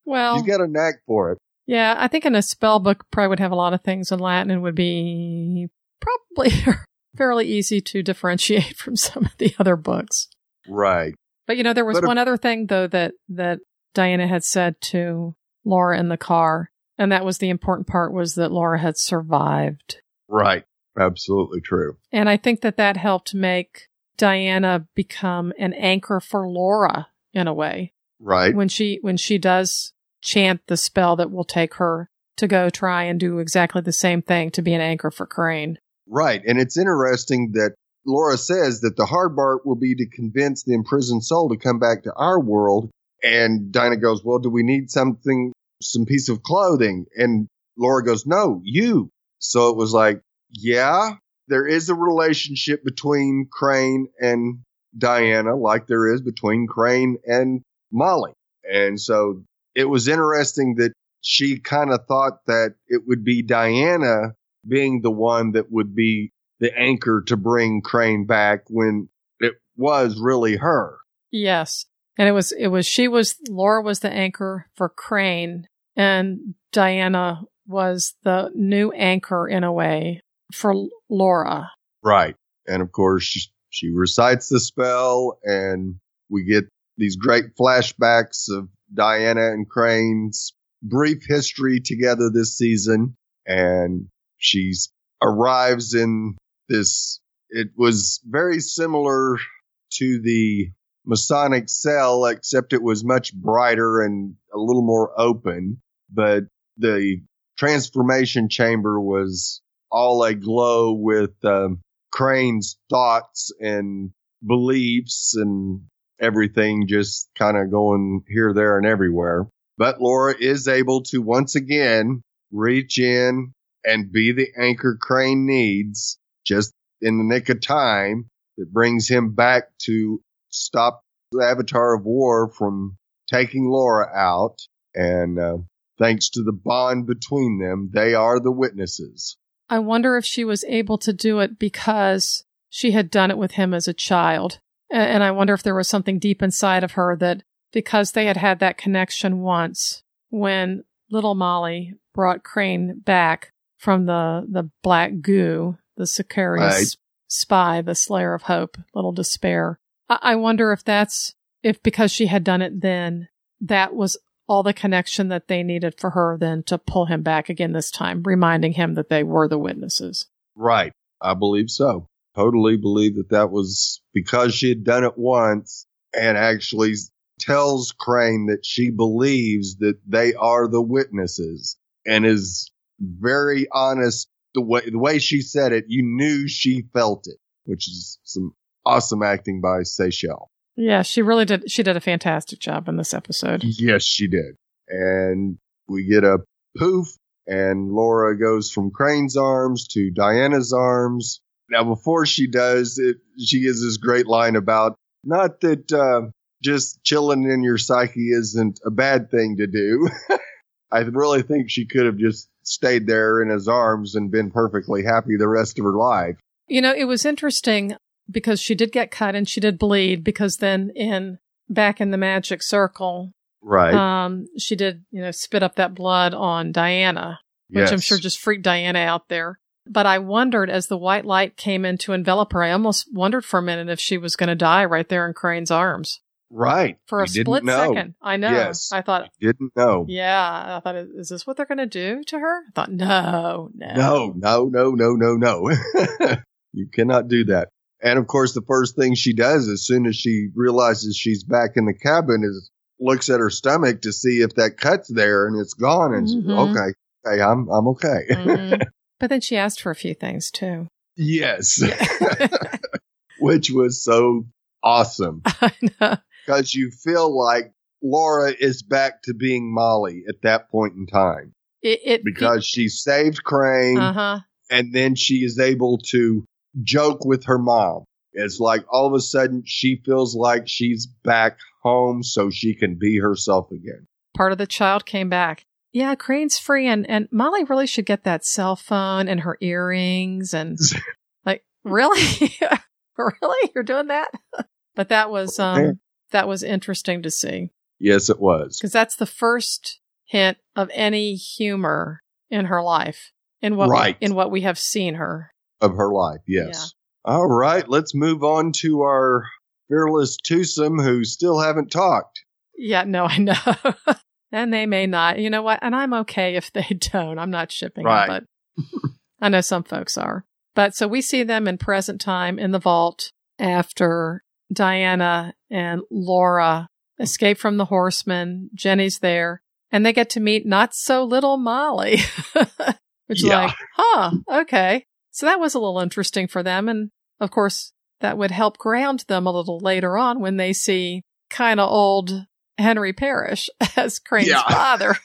Well, She's got a knack for it. yeah, I think in a spell book probably would have a lot of things in Latin and would be probably fairly easy to differentiate from some of the other books. Right. But you know, there was But if- one other thing though that that Diana had said to Laura in the car, and that was the important part was that Laura had survived. Right. Absolutely true. And I think that that helped make Diana become an anchor for Laura in a way. Right. When she when she does chant the spell that will take her to go try and do exactly the same thing to be an anchor for Crane. Right. And it's interesting that Laura says that the hard part will be to convince the imprisoned soul to come back to our world. And Dinah goes, Well, do we need something, some piece of clothing? And Laura goes, No, you. So it was like, Yeah, there is a relationship between Crane and Diana, like there is between Crane and Molly. And so it was interesting that she kind of thought that it would be Diana being the one that would be the anchor to bring Crane back when it was really her. Yes. And it was, it was, she was, Laura was the anchor for Crane and Diana was the new anchor in a way for Laura. Right. And of course, she, she recites the spell and we get these great flashbacks of Diana and Crane's brief history together this season. And she arrives in this, it was very similar to the Masonic cell, except it was much brighter and a little more open. But the transformation chamber was all aglow with um, Crane's thoughts and beliefs and everything just kind of going here, there, and everywhere. But Laura is able to once again reach in and be the anchor Crane needs just in the nick of time that brings him back to stop the Avatar of War from taking Laura out. And uh, thanks to the bond between them, they are the witnesses. I wonder if she was able to do it because she had done it with him as a child. And I wonder if there was something deep inside of her that because they had had that connection once when little Molly brought Crane back from the, the black goo, the Sicarius Right. spy, the slayer of hope, little despair. I, I wonder if that's, if because she had done it then, that was all the connection that they needed for her then to pull him back again this time, reminding him that they were the witnesses. Right. I believe so. Totally believe that that was because she had done it once and actually tells Crane that she believes that they are the witnesses and is very honest. The way, the way she said it, you knew she felt it, which is some awesome acting by Seychelles. Yeah, she really did. She did a fantastic job in this episode. Yes, she did. And we get a poof and Laura goes from Crane's arms to Diana's arms. Now, before she does it, she gives this great line about not that uh, just chilling in your psyche isn't a bad thing to do. I really think she could have just stayed there in his arms and been perfectly happy the rest of her life. You know, it was interesting because she did get cut and she did bleed because then in back in the magic circle, Right. um, she did, you know, spit up that blood on Diana, which I'm sure just freaked Diana out there. But I wondered as the white light came in to envelop her, I almost wondered for a minute if she was going to die right there in Crane's arms right. for a You split second. I know. Yes. I thought, Didn't know. yeah, I thought, is this what they're going to do to her? I thought, no, no. No, no, no, no, no, no. you cannot do that. And of course, the first thing she does as soon as she realizes she's back in the cabin is looks at her stomach to see if that cut's there and it's gone. And Mhm. okay, okay, I'm, I'm okay. Mhm. But then she asked for a few things too. yes. Which was so awesome because you feel like Laura is back to being Molly at that point in time It, it because she saved Crane. uh huh. and then she is able to joke with her mom. It's like all of a sudden she feels like she's back home so she can be herself again. Part of the child came back. Yeah, Crane's free, and and Molly really should get that cell phone and her earrings and like really, really, you're doing that. but that was um that was interesting to see Yes, it was. because that's the first hint of any humor in her life in what Right. we, in what we have seen her. Of her life, yes. All right, let's move on to our fearless twosome who still haven't talked. Yeah, no, I know. and they may not. You know what? And I'm okay if they don't. I'm not shipping Right. it, but I know some folks are. But so we see them in present time in the vault after Diana and Laura escape from the horsemen. Jenny's there and they get to meet not so little Molly, which is like, huh, okay. So that was a little interesting for them. And of course, that would help ground them a little later on when they see kind of old Henry Parrish as Crane's Yeah. father.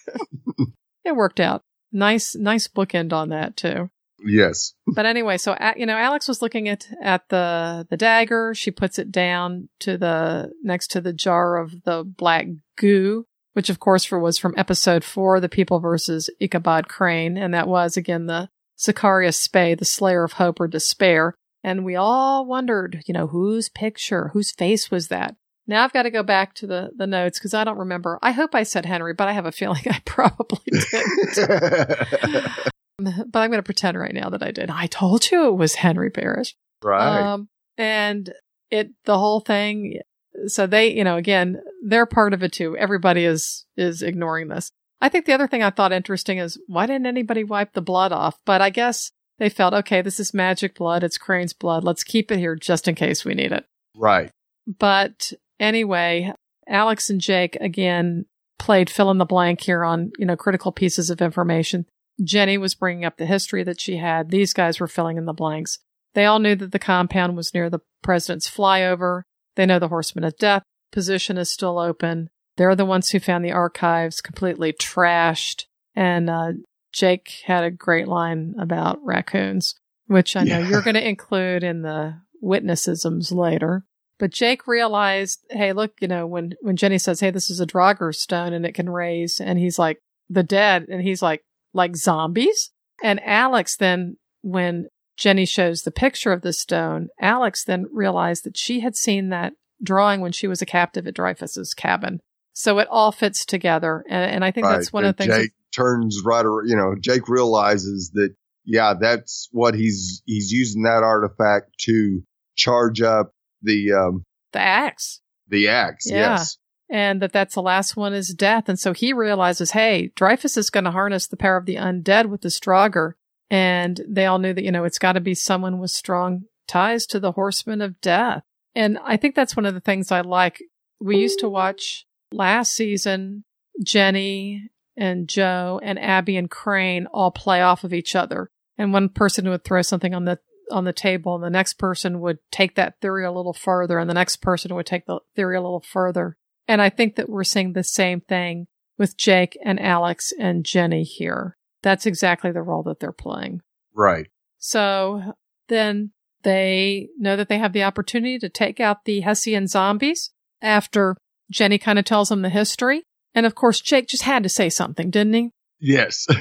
it worked out. Nice, nice bookend on that too. Yes. But anyway, so you know, Alex was looking at at the the dagger. She puts it down to the next to the jar of the black goo, which of course for was from episode four, the people versus Ichabod Crane, and that was again the Sicarius Spei, the Slayer of Hope or Despair. And we all wondered, you know, whose picture, whose face was that? Now I've got to go back to the the notes because I don't remember. I hope I said Henry, but I have a feeling I probably didn't. but I'm going to pretend right now that I did. I told you it was Henry Parrish. right. Um, and it, the whole thing. So they, you know, again, they're part of it too. Everybody is, is ignoring this. I think the other thing I thought interesting is why didn't anybody wipe the blood off? But I guess they felt, okay, this is magic blood. It's Crane's blood. Let's keep it here just in case we need it. right. But anyway, Alex and Jake again played fill in the blank here on, you know, critical pieces of information. Jenny was bringing up the history that she had. These guys were filling in the blanks. They all knew that the compound was near the president's flyover. They know the Horseman of Death position is still open. They're the ones who found the archives completely trashed. And uh, Jake had a great line about raccoons, which I know Yeah. you're going to include in the witnessisms later. But Jake realized, hey, look, you know, when, when Jenny says, hey, this is a Draugr stone and it can raise, and he's like, the dead, and he's like, like zombies? And Alex then, when Jenny shows the picture of the stone, Alex then realized that she had seen that drawing when she was a captive at Dreyfus's cabin. So it all fits together. And, and I think right. that's one of the things. Jake turns right around, you know, Jake realizes that, yeah, that's what he's, he's using that artifact to charge up the, um, the axe. the axe. Yeah. Yes. and that that's the last one is death. And so he realizes, hey, Dreyfus is going to harness the power of the undead with the Strogger. And they all knew that, you know, it's got to be someone with strong ties to the horsemen of death. And I think that's one of the things I like. We used to watch last season, Jenny and Joe and Abbie and Crane all play off of each other. And one person would throw something on the on the table and the next person would take that theory a little further and the next person would take the theory a little further. And I think that we're seeing the same thing with Jake and Alex and Jenny here. That's exactly the role that they're playing. Right. So then they know that they have the opportunity to take out the Hessian zombies after Jenny kind of tells him the history. And of course, Jake just had to say something, didn't he? Yes.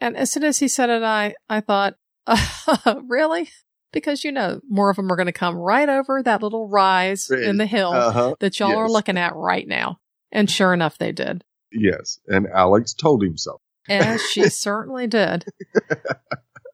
And as soon as he said it, I, I thought, uh, really? Because, you know, more of them are going to come right over that little rise in the hill Uh-huh. that y'all are looking at right now. And sure enough, they did. Yes. And Alex told him so. She certainly did.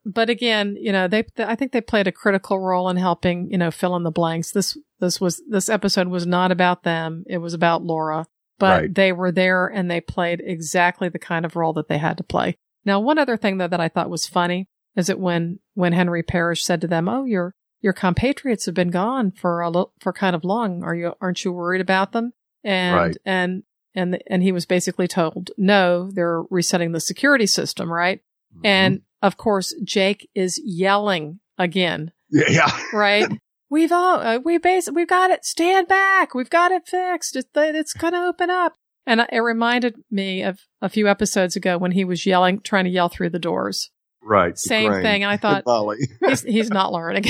But again, you know, they, I think they played a critical role in helping, you know, fill in the blanks. This, this was, this episode was not about them. It was about Laura, but Right. they were there and they played exactly the kind of role that they had to play. Now, one other thing though that I thought was funny is that when, when Henry Parrish said to them, Oh, your, your compatriots have been gone for a little, for kind of long. Are you, aren't you worried about them? And, Right. and, and, and he was basically told, no, they're resetting the security system, right? Mm-hmm. And of course, Jake is yelling again, yeah. right? we've all, uh, we base, we've got it. Stand back. We've got it fixed. It, it's going to open up. And it reminded me of a few episodes ago when he was yelling, trying to yell through the doors. Right. Same thing. And I thought, he's, he's not learning.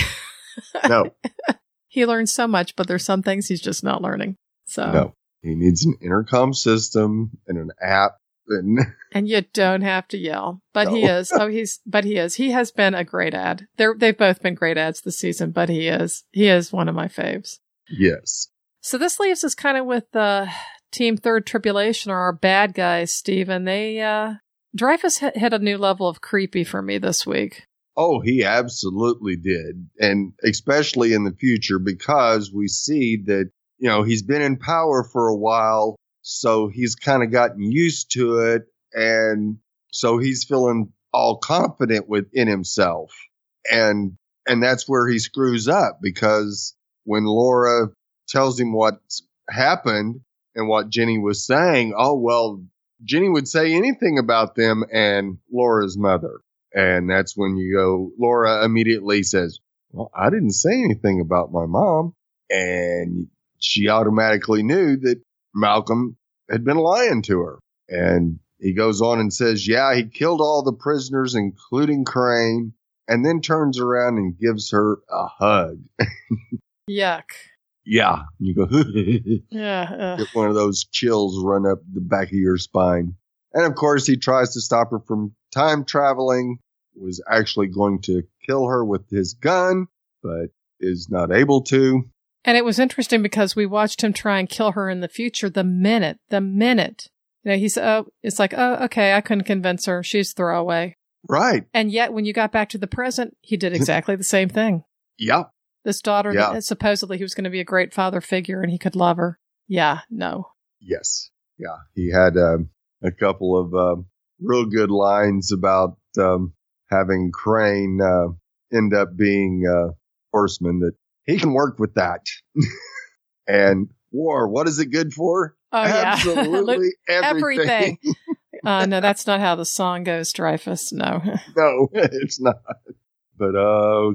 no, he learns so much, but there's some things he's just not learning. So, no. He needs an intercom system and an app. And and you don't have to yell, but he is. Oh, he's, but he is. He has been a great ad. They're, they've both been great ads this season, but he is, he is one of my faves. yes. So this leaves us kind of with uh, Team Third Tribulation or our bad guys, Steven. They, uh, Dreyfus hit, hit a new level of creepy for me this week. Oh, he absolutely did. And especially in the future because we see that, you know, he's been in power for a while. So he's kind of gotten used to it. And so he's feeling all confident within himself. And, and that's where he screws up because when Laura tells him what's happened and what Jenny was saying, oh, well, Jenny would say anything about them and Laura's mother. And that's when you go, Laura immediately says, well, I didn't say anything about my mom. And she automatically knew that Malcolm had been lying to her. And he goes on and says, yeah, he killed all the prisoners, including Crane, and then turns around and gives her a hug. Yuck. yeah. You go, Yeah. ugh. get one of those chills run up the back of your spine. And of course, he tries to stop her from time traveling, was actually going to kill her with his gun, but is not able to. And it was interesting because we watched him try and kill her in the future the minute, the minute. You know, he's, oh, it's like, oh, okay, I couldn't convince her. She's throwaway. Right. And yet when you got back to the present, he did exactly the same thing. Yep. This daughter, Yeah. that supposedly he was going to be a great father figure and he could love her. Yeah, no. Yes. Yeah. He had um, a couple of um, real good lines about um, having Crane uh, end up being uh, horseman that he can work with that. and war, what is it good for? Oh, yeah. Absolutely everything. everything. uh, no, that's not how the song goes, Dreyfus. No. no, it's not. But uh,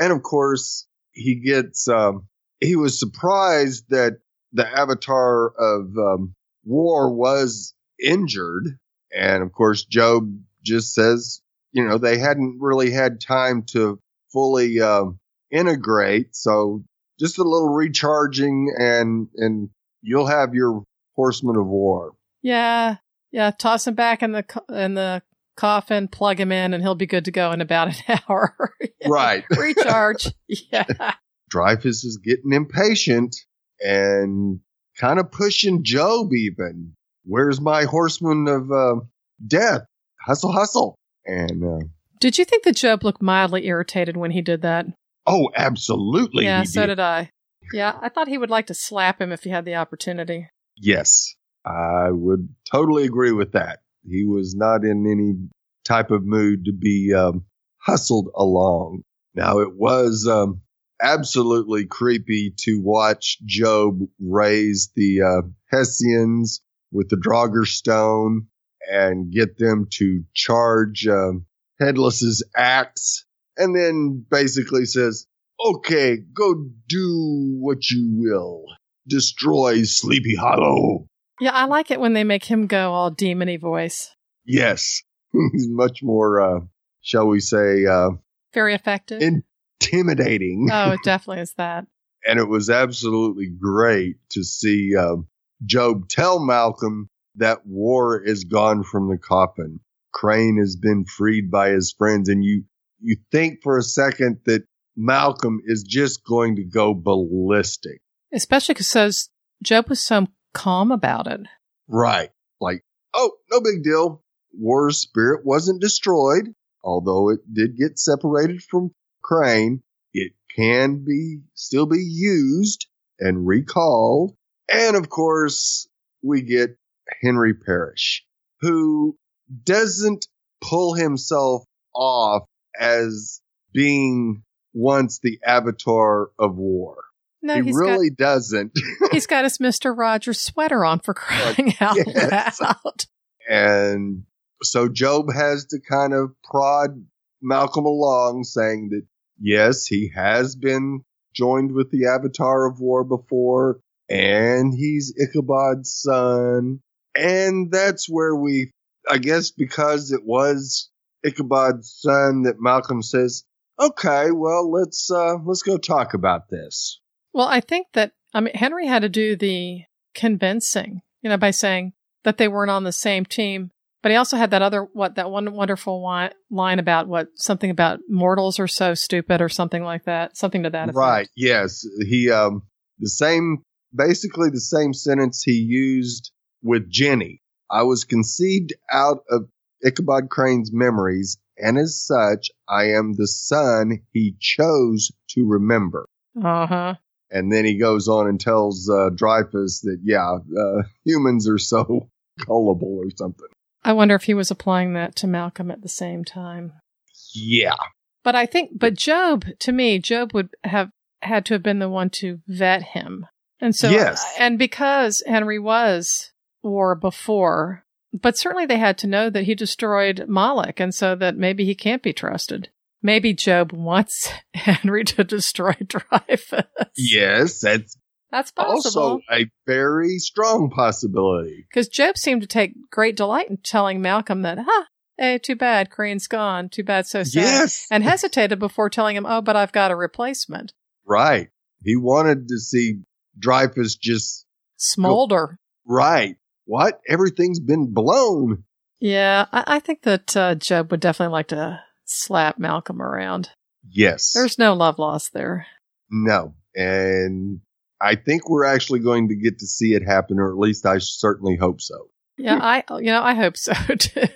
and of course he gets. Um, he was surprised that the avatar of um, war was injured, and of course Job just says, you know, they hadn't really had time to fully um integrate, so just a little recharging, and and you'll have your horseman of war. yeah. Yeah. Toss him back in the, in the coffin, plug him in, and he'll be good to go in about an hour. Right. Recharge. yeah. Dreyfus is getting impatient and kind of pushing Job even. Where's my horseman of uh, death? Hustle, hustle. And, uh, Did you think that Job looked mildly irritated when he did that? Oh, absolutely. yeah, so did. did I. Yeah, I thought he would like to slap him if he had the opportunity. Yes, I would totally agree with that. He was not in any type of mood to be um, hustled along. Now, it was um, absolutely creepy to watch Job raise the uh, Hessians with the Draugr stone and get them to charge um, Headless's axe, and then basically says, "Okay, go do what you will." Destroy Sleepy Hollow. Yeah, I like it when they make him go all demony voice. Yes. he's much more, uh, shall we say, uh, Very effective. intimidating. oh, it definitely is that. and it was absolutely great to see uh, Job tell Malcolm that war is gone from the coffin. Crane has been freed by his friends, and you you think for a second that Malcolm is just going to go ballistic, Especially because Job was so calm about it. right? Like, oh, no big deal. War's spirit wasn't destroyed, although it did get separated from Crane. It can be still be used and recalled. And of course, we get Henry Parrish, who doesn't pull himself off as being once the avatar of war. No, he really doesn't. he's got his Mister Rogers sweater on for crying out yes. loud. And so Job has to kind of prod Malcolm along, saying that yes, he has been joined with the Avatar of War before, and he's Ichabod's son. And that's where we, I guess, because it was Ichabod's son that Malcolm says, okay, well, let's, uh, let's go talk about this. Well, I think that I mean Henry had to do the convincing, you know, by saying that they weren't on the same team. But he also had that other what that one wonderful wi- line about what something about mortals are so stupid or something like that, something to that effect. Right. Yes. He, um, the same, basically the same sentence he used with Jenny. I was conceived out of Ichabod Crane's memories, and as such, I am the son he chose to remember. Uh huh. And then he goes on and tells uh, Dreyfus that, yeah, uh, humans are so gullible or something. I wonder if he was applying that to Malcolm at the same time. Yeah. But I think, but Job, to me, Job would have had to have been the one to vet him. And so, Yes. and because Henry was war before, but certainly they had to know that he destroyed Moloch and so that maybe he can't be trusted. Maybe Job wants Henry to destroy Dreyfus. Yes, that's That's possible. also a very strong possibility. Because Job seemed to take great delight in telling Malcolm that, huh, hey, too bad, Crane's gone. Too bad, so sad. Yes. And hesitated before telling him, oh, but I've got a replacement. Right. He wanted to see Dreyfus just Smolder. right. What? Everything's been blown. Yeah, I, I think that uh, Job would definitely like to slap Malcolm around. Yes. There's no love lost there. no. And I think we're actually going to get to see it happen, or at least I certainly hope so. Yeah, I you know I hope so too.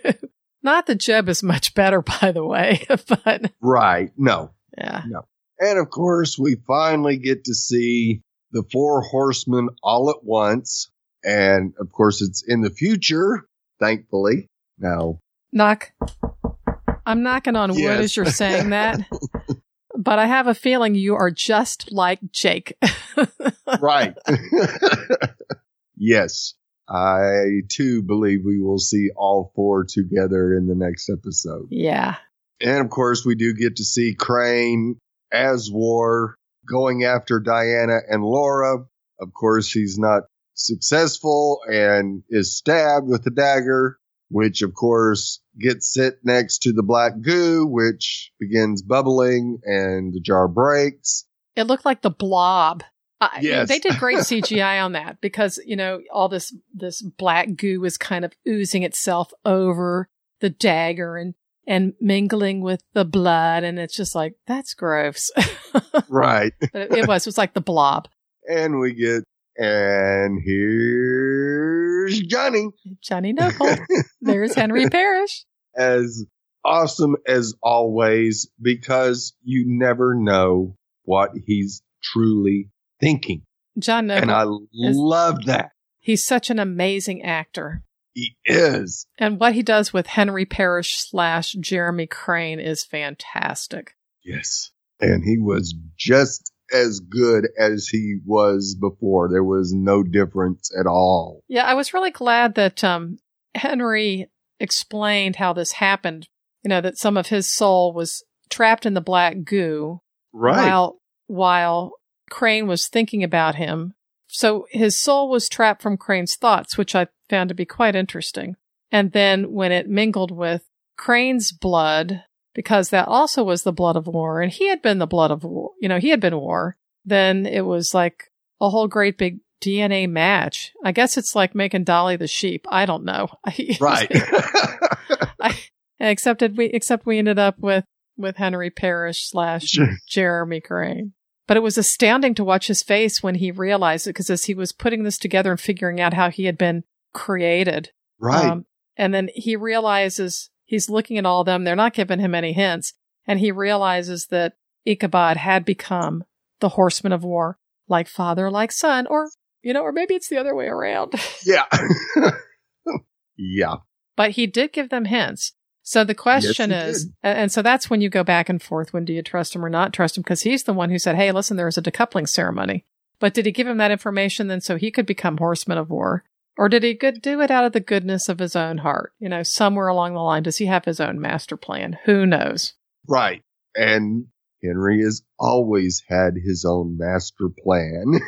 Not that Jeb is much better, by the way, but Right. No. yeah, no. And of course, we finally get to see the four horsemen all at once. And of course, it's in the future, thankfully. Now, knock. I'm knocking on wood Yes. as you're saying that, but I have a feeling you are just like Jake. right. yes. I too believe we will see all four together in the next episode. yeah, And of course, we do get to see Crane as War going after Diana and Laura. Of course, he's not successful and is stabbed with a dagger, which of course gets sit next to the black goo, which begins bubbling and the jar breaks. it looked like the blob. I, Yes. they did great CGI on that because you know all this this black goo is kind of oozing itself over the dagger and and mingling with the blood, and it's just like that's gross. right. but it, it was it was like the blob. And we get, and here's Johnny. Johnny Noble. There's Henry Parrish. as awesome as always because you never know what he's truly thinking. John Noble. and I is- love that. He's such an amazing actor. He is. And what he does with Henry Parrish slash Jeremy Crane is fantastic. Yes. And he was just as good as he was before. There was no difference at all. Yeah, I was really glad that um, Henry explained how this happened. You know, that some of his soul was trapped in the black goo Right. while while Crane was thinking about him. So his soul was trapped from Crane's thoughts, which I found to be quite interesting. And then when it mingled with Crane's blood, because that also was the blood of war, and he had been the blood of war, you know, he had been war, then it was like a whole great big DNA match. I guess it's like making Dolly the sheep. I don't know. Right. I, except we except we ended up with with Henry Parrish slash Jeremy Crane. But it was astounding to watch his face when he realized it because as he was putting this together and figuring out how he had been created. right. Um, and then he realizes he's looking at all of them. They're not giving him any hints. And he realizes that Ichabod had become the horseman of war, like father, like son, or, you know, or maybe it's the other way around. yeah. yeah. but he did give them hints. So the question Yes, is, did. and and so that's when you go back and forth. When do you trust him or not trust him? Because he's the one who said, "Hey, listen, there's a decoupling ceremony." But did he give him that information then so he could become horseman of war, or did he good, do it out of the goodness of his own heart? You know, somewhere along the line, does he have his own master plan? Who knows? Right. And Henry has always had his own master plan.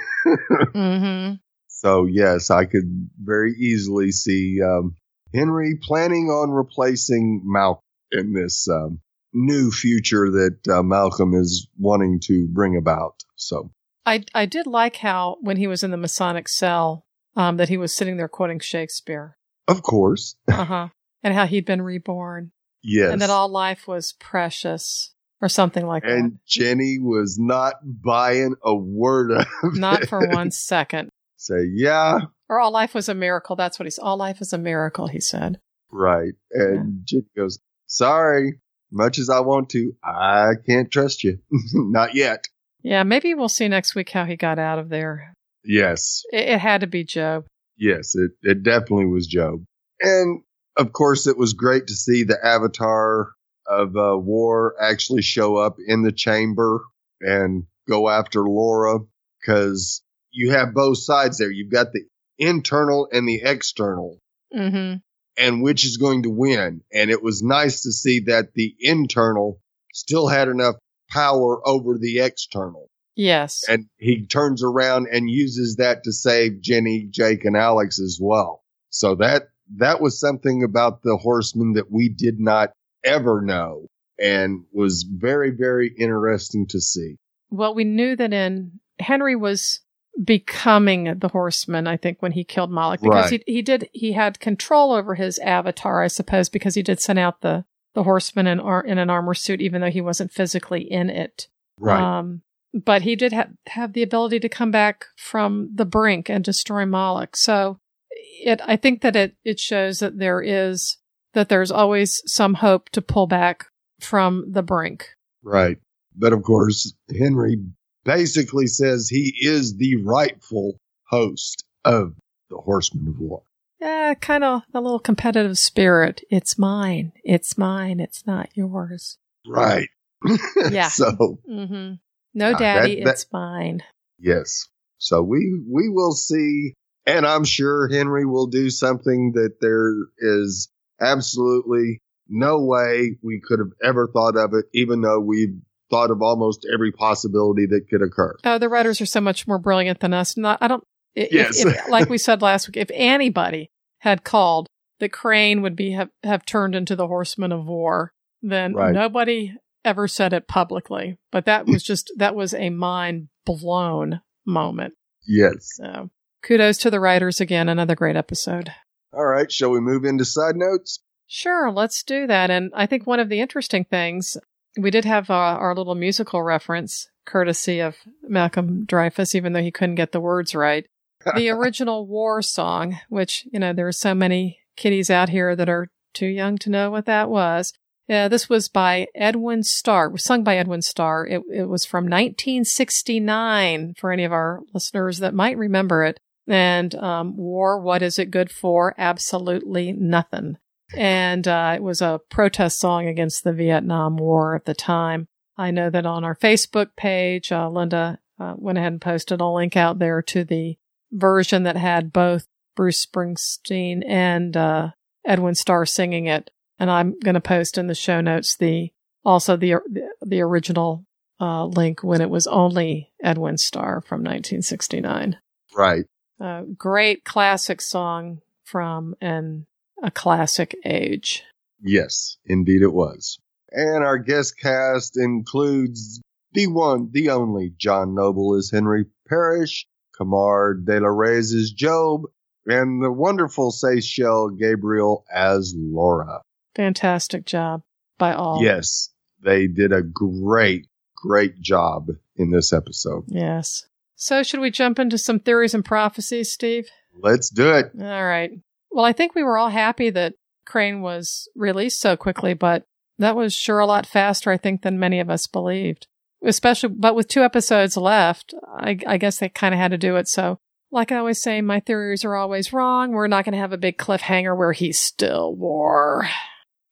hmm So yes, I could very easily see um, Henry planning on replacing Malcolm in this um, new future that uh, Malcolm is wanting to bring about. So I I did like how when he was in the Masonic cell, um, that he was sitting there quoting Shakespeare, of course, uh huh, and how he'd been reborn. yes, and that all life was precious or something like that. and Jenny was not buying a word of. Not it. for one second. Say yeah, Or all life was a miracle. That's what he said. All life is a miracle, he said. right. And Jenny goes, "Sorry, much as I want to, I can't trust you, not yet." Yeah, maybe we'll see next week how he got out of there. Yes, It, it had to be Job. Yes, it, it definitely was Job. And of course, it was great to see the avatar of uh, war actually show up in the chamber and go after Laura because you have both sides there. You've got the internal and the external, hmm and which is going to win. And it was nice to see that the internal still had enough power over the external Yes. and he turns around and uses that to save Jenny, Jake, and Alex as well. So that that was something about the horseman that we did not ever know and was very, very interesting to see. well, we knew that in Henry was becoming the horseman, I think, when he killed Moloch because Right. he, he did, he had control over his avatar, I suppose, because he did send out the, the horseman in, ar- in an armor suit, even though he wasn't physically in it. Right. Um, but he did ha- have the ability to come back from the brink and destroy Moloch. So it, I think that it, it shows that there is, that there's always some hope to pull back from the brink. right. But of course, Henry basically says he is the rightful host of the Horsemen of War. Yeah, kind of a little competitive spirit. It's mine. It's mine. It's not yours. Right. Yeah. so Mm-hmm. No, Ah, daddy, that- that- it's fine. Yes. So we we will see, and I'm sure Henry will do something that there is absolutely no way we could have ever thought of it, even though we've thought of almost every possibility that could occur. Oh, the writers are so much more brilliant than us. Not, I don't. if- Yes. if- like we said last week, if anybody had called that Crane would be have, have turned into the Horseman of War, then Right. nobody ever said it publicly. But that was just that was a mind blown moment. Yes. So kudos to the writers again. Another great episode. All right. Shall we move into side notes? Sure, let's do that. And I think one of the interesting things, we did have uh, our little musical reference, courtesy of Malcolm Dreyfus, even though he couldn't get the words right. The original war song, which, you know, there are so many kiddies out here that are too young to know what that was. Yeah, this was by Edwin Starr. It was sung by Edwin Starr. It, it was from 1969 for any of our listeners that might remember it. And um, war, what is it good for? Absolutely nothing and uh, it was a protest song against the Vietnam War at the time. I know that on our Facebook page, uh, Linda uh, went ahead and posted a link out there to the version that had both Bruce Springsteen and uh, Edwin Starr singing it, and I'm going to post in the show notes the also the the original uh, link when it was only Edwin Starr from 1969. Right. Uh, great classic song from an a classic age. Yes, indeed it was. And our guest cast includes the one, the only John Noble as Henry Parrish, Kamar De La Reyes as Job, and the wonderful Seychelle Gabriel as Laura. Fantastic job by all. Yes, they did a great, great job in this episode. Yes. So, should we jump into some theories and prophecies, Steve? Let's do it. All right. Well, I think we were all happy that Crane was released so quickly, but that was sure a lot faster, I think, than many of us believed. Especially, but with two episodes left, I, I guess they kind of had to do it. So, like I always say, my theories are always wrong. We're not going to have a big cliffhanger where he's still war.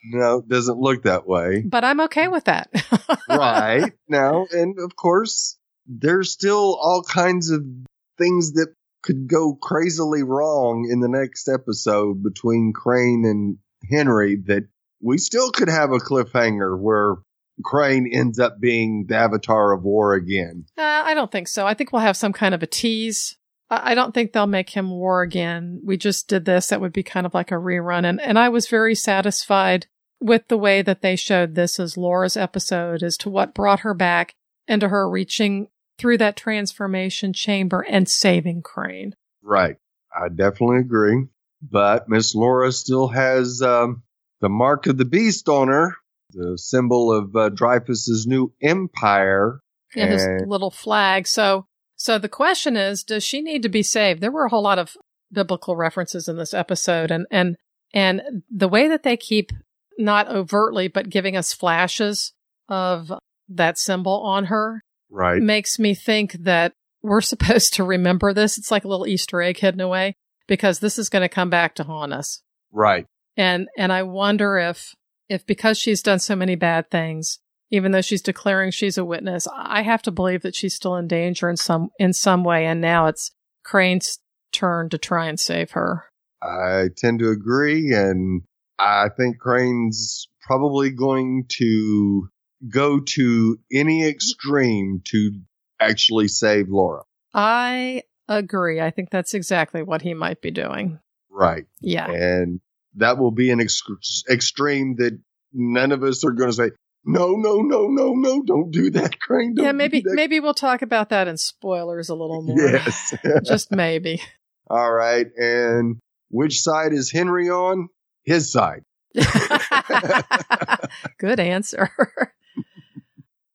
No, it doesn't look that way. But I'm okay with that. right. Now, and of course, there's still all kinds of things that could go crazily wrong in the next episode between Crane and Henry that we still could have a cliffhanger where Crane ends up being the avatar of war again. Uh, I don't think so. I think we'll have some kind of a tease. I, don't think they'll make him war again. We just did this. That would be kind of like a rerun. And, and I was very satisfied with the way that they showed this as Laura's episode as to what brought her back and to her reaching through that transformation chamber and saving Crane. Right. I definitely agree. But Miss Laura still has um, the mark of the beast on her, the symbol of uh, Dreyfus's new empire. Yeah, his little flag. So, so the question is, does she need to be saved? There were a whole lot of biblical references in this episode, and and and the way that they keep not overtly but giving us flashes of that symbol on her right makes me think that we're supposed to remember this. It's like a little Easter egg hidden away because this is going to come back to haunt us. Right. And and I wonder if if because she's done so many bad things, even though she's declaring she's a witness, I have to believe that she's still in danger in some in some way. And now it's Crane's turn to try and save her. I tend to agree, and I think Crane's probably going to go to any extreme to actually save Laura. I agree. I think that's exactly what he might be doing. Right. Yeah. And that will be an ex- extreme that none of us are going to say, no, no, no, no, no, don't do that, Crane. Don't yeah, maybe maybe we'll talk about that in spoilers a little more. Yes. Just maybe. All right. And which side is Henry on? His side. Good answer.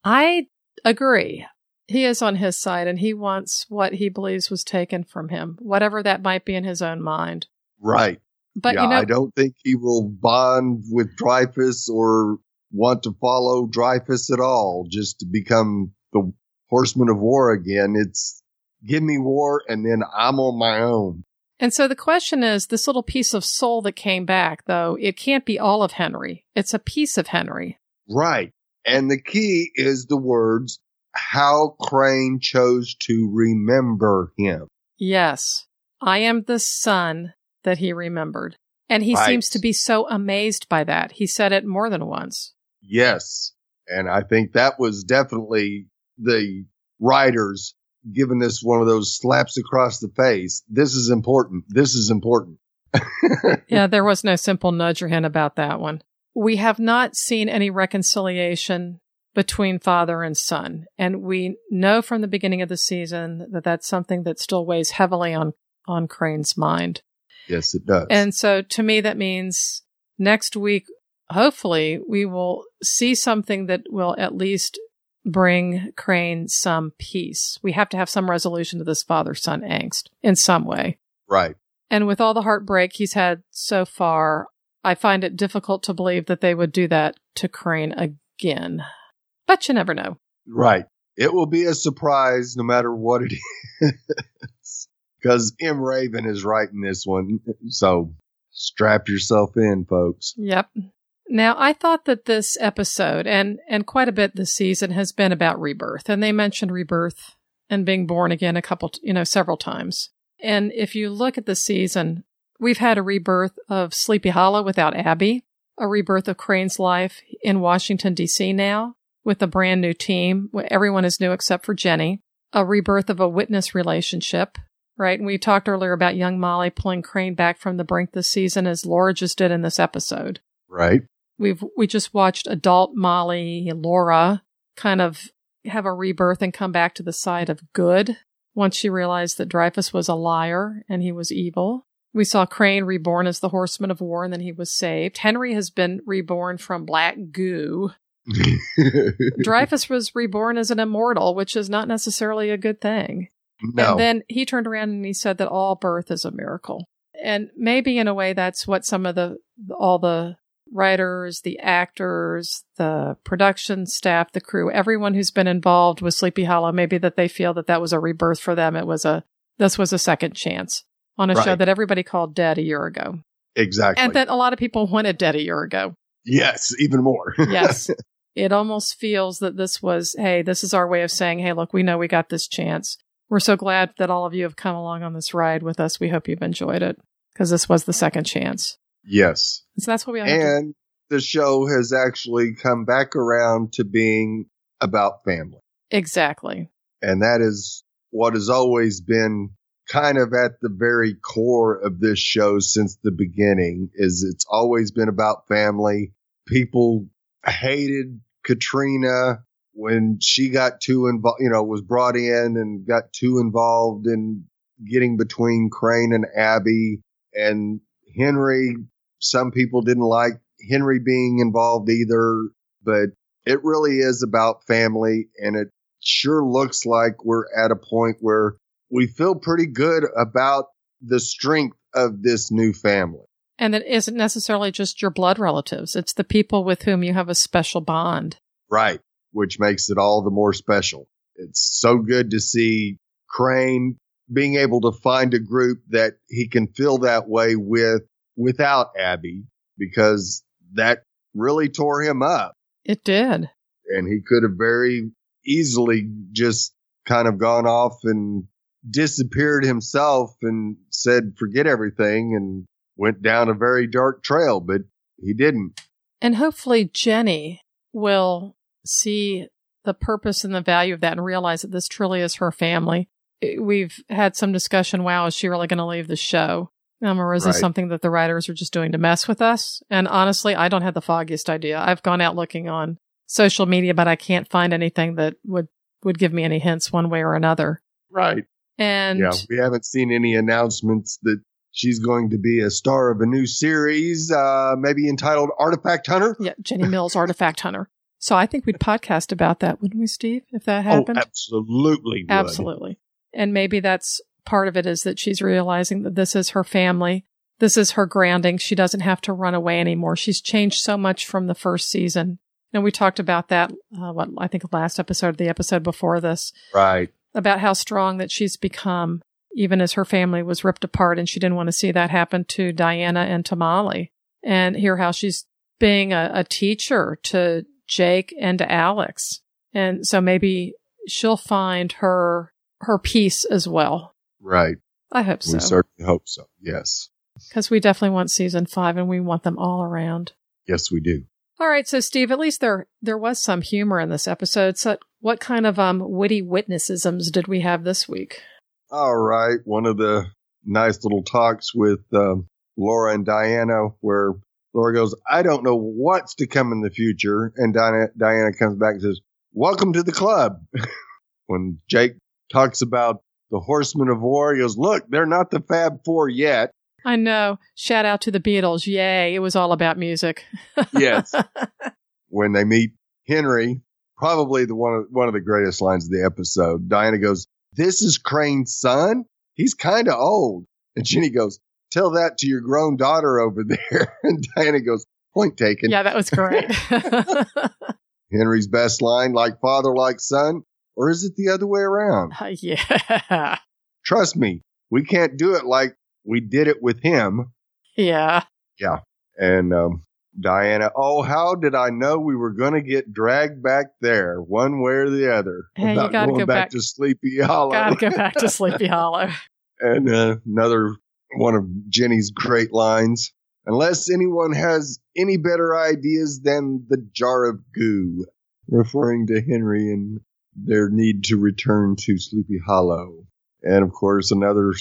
I agree. He is on his side and he wants what he believes was taken from him, whatever that might be in his own mind. Right. But yeah, you know, I don't think he will bond with Dreyfus or want to follow Dreyfus at all just to become the horseman of war again. It's give me war and then I'm on my own. And so the question is this little piece of soul that came back, though, it can't be all of Henry. It's a piece of Henry. Right. And the key is the words how Crane chose to remember him. Yes. I am the son that he remembered. And he Right. seems to be so amazed by that. He said it more than once. Yes. And I think that was definitely the writers giving this one of those slaps across the face. This is important. This is important. yeah, there was no simple nudge or hint about that one. We have not seen any reconciliation between father and son. And we know from the beginning of the season that that's something that still weighs heavily on, on Crane's mind. Yes, it does. And so to me, that means next week, hopefully, we will see something that will at least bring Crane some peace. We have to have some resolution to this father son angst in some way. right. And with all the heartbreak he's had so far, I find it difficult to believe that they would do that to Crane again. But you never know. Right. It will be a surprise no matter what it is. Because M. Raven is writing this one. So strap yourself in, folks. Yep. Now, I thought that this episode and, and quite a bit this season has been about rebirth. And they mentioned rebirth and being born again a couple, you know, several times. And if you look at the season, we've had a rebirth of Sleepy Hollow without Abbie, a rebirth of Crane's life in Washington, D.C. now with a brand new team. Everyone is new except for Jenny, a rebirth of a witness relationship. Right. And we talked earlier about young Molly pulling Crane back from the brink this season as Laura just did in this episode. Right. We've we just watched adult Molly Laura kind of have a rebirth and come back to the side of good once she realized that Dreyfus was a liar and he was evil. We saw Crane reborn as the Horseman of War and then he was saved. Henry has been reborn from black goo. Dreyfus was reborn as an immortal, which is not necessarily a good thing. no. And then he turned around and he said that all birth is a miracle. And maybe in a way that's what some of the all the writers, the actors, the production staff, the crew, everyone who's been involved with Sleepy Hollow, maybe that they feel that that was a rebirth for them. It was a this was a second chance on a show that everybody called dead a year ago, exactly. and that a lot of people wanted dead a year ago. yes, even more. Yes. it almost feels that this was, hey, this is our way of saying, hey, look, we know we got this chance. We're so glad that all of you have come along on this ride with us. We hope you've enjoyed it because this was the second chance. Yes. So that's what we to And the show has actually come back around to being about family. Exactly. And that is what has always been kind of at the very core of this show since the beginning is it's always been about family. People hated Katrina when she got too involved, you know, was brought in and got too involved in getting between Crane and Abbie and Henry. Some people didn't like Henry being involved either, but it really is about family and it sure looks like we're at a point where we feel pretty good about the strength of this new family. And it isn't necessarily just your blood relatives, it's the people with whom you have a special bond. Right. Which makes it all the more special. It's so good to see Crane being able to find a group that he can feel that way with without Abbie because that really tore him up. It did. and he could have very easily just kind of gone off and disappeared himself and said forget everything and went down a very dark trail but he didn't And hopefully Jenny will see the purpose and the value of that and realize that this truly is her family. We've had some discussion. Wow, is she really going to leave the show? Um, or is this something that the writers are just doing to mess with us? And honestly, I don't have the foggiest idea. I've gone out looking on social media, but I can't find anything that would, would give me any hints one way or another. right And yeah we haven't seen any announcements that she's going to be a star of a new series uh maybe entitled artifact hunter yeah, Jenny Mills, Artifact Hunter. So I think we'd podcast about that, wouldn't we, Steve? If that happened, oh absolutely would. Absolutely. And maybe that's part of it is that she's realizing that this is her family. This is her grounding. She doesn't have to run away anymore. She's changed so much from the first season. And we talked about that, uh, what I think last episode, the episode before this, right about how strong that she's become, even as her family was ripped apart. And she didn't want to see that happen to Diana and to Molly. And hear how she's being a, a teacher to Jake and to Alex. And so maybe she'll find her her peace as well. Right I hope we so. certainly hope so yes Because we definitely want season five and we want them all around. yes we do All right, so Steve, at least there there was some humor in this episode. So what kind of um witty witnessisms did we have this week? All right. One of the nice little talks with um, Laura and Diana where Laura goes, I don't know what's to come in the future. And Diana, Diana comes back and says, Welcome to the club. when Jake talks about the horsemen of war, he goes, Look, they're not the Fab Four yet. I know. Shout out to the Beatles. Yay. It was all about music. Yes. when they meet Henry, probably the one of, one of the greatest lines of the episode, Diana goes, This is Crane's son? He's kind of old. And Jenny goes, Tell that to your grown daughter over there. And Diana goes, Point taken. yeah, that was great. Henry's best line, like father, like son. Or is it the other way around? yeah. Trust me, we can't do it like we did it with him. Yeah. Yeah. And um, Diana, oh, how did I know we were going to get dragged back there one way or the other? Hey, you gotta going go back, back- to Sleepy Hollow. Gotta go back to Sleepy Hollow. and uh, another one of Jenny's great lines. Unless anyone has any better ideas than the jar of goo, referring to Henry and their need to return to Sleepy Hollow. And of course, another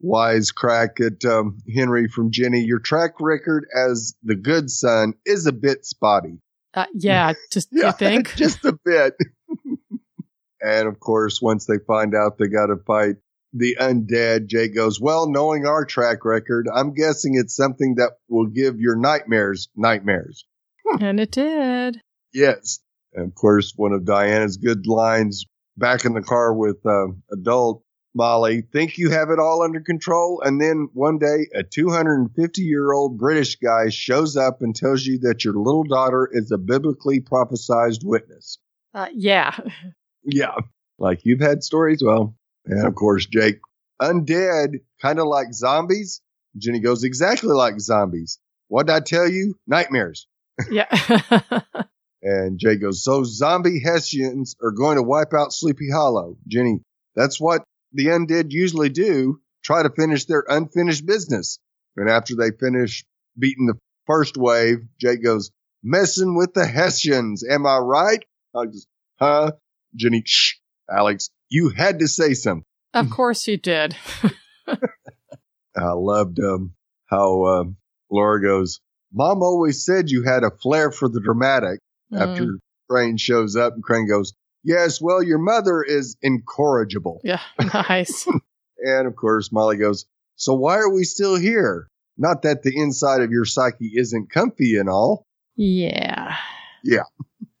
wise crack at um, Henry from Jenny. Your track record as the good son is a bit spotty. Uh, yeah, just you think? just a bit. and of course, once they find out they got to fight the undead, Jay goes, Well, knowing our track record, I'm guessing it's something that will give your nightmares nightmares. and it did. Yes. And of course, one of Diana's good lines back in the car with uh, adult Molly, think you have it all under control. And then one day, a 250 year old British guy shows up and tells you that your little daughter is a biblically prophesized witness. Uh, yeah. Yeah. Like you've had stories. Well, and of course, Jake, undead, kind of like zombies. Jenny goes, exactly like zombies. What did I tell you? Nightmares. Yeah. and Jay goes, so zombie Hessians are going to wipe out Sleepy Hollow. Jenny, that's what the undead usually do. Try to finish their unfinished business. And after they finish beating the first wave, Jay goes, messing with the Hessians. Am I right? I just, huh? Jenny, shh, Alex, you had to say something. Of course you did. I loved um, how um, Laura goes, Mom always said you had a flair for the dramatic. Mm. After Crane shows up and Crane goes, Yes, well, your mother is incorrigible. Yeah, nice. and of course, Molly goes, So why are we still here? Not that the inside of your psyche isn't comfy and all. Yeah. Yeah.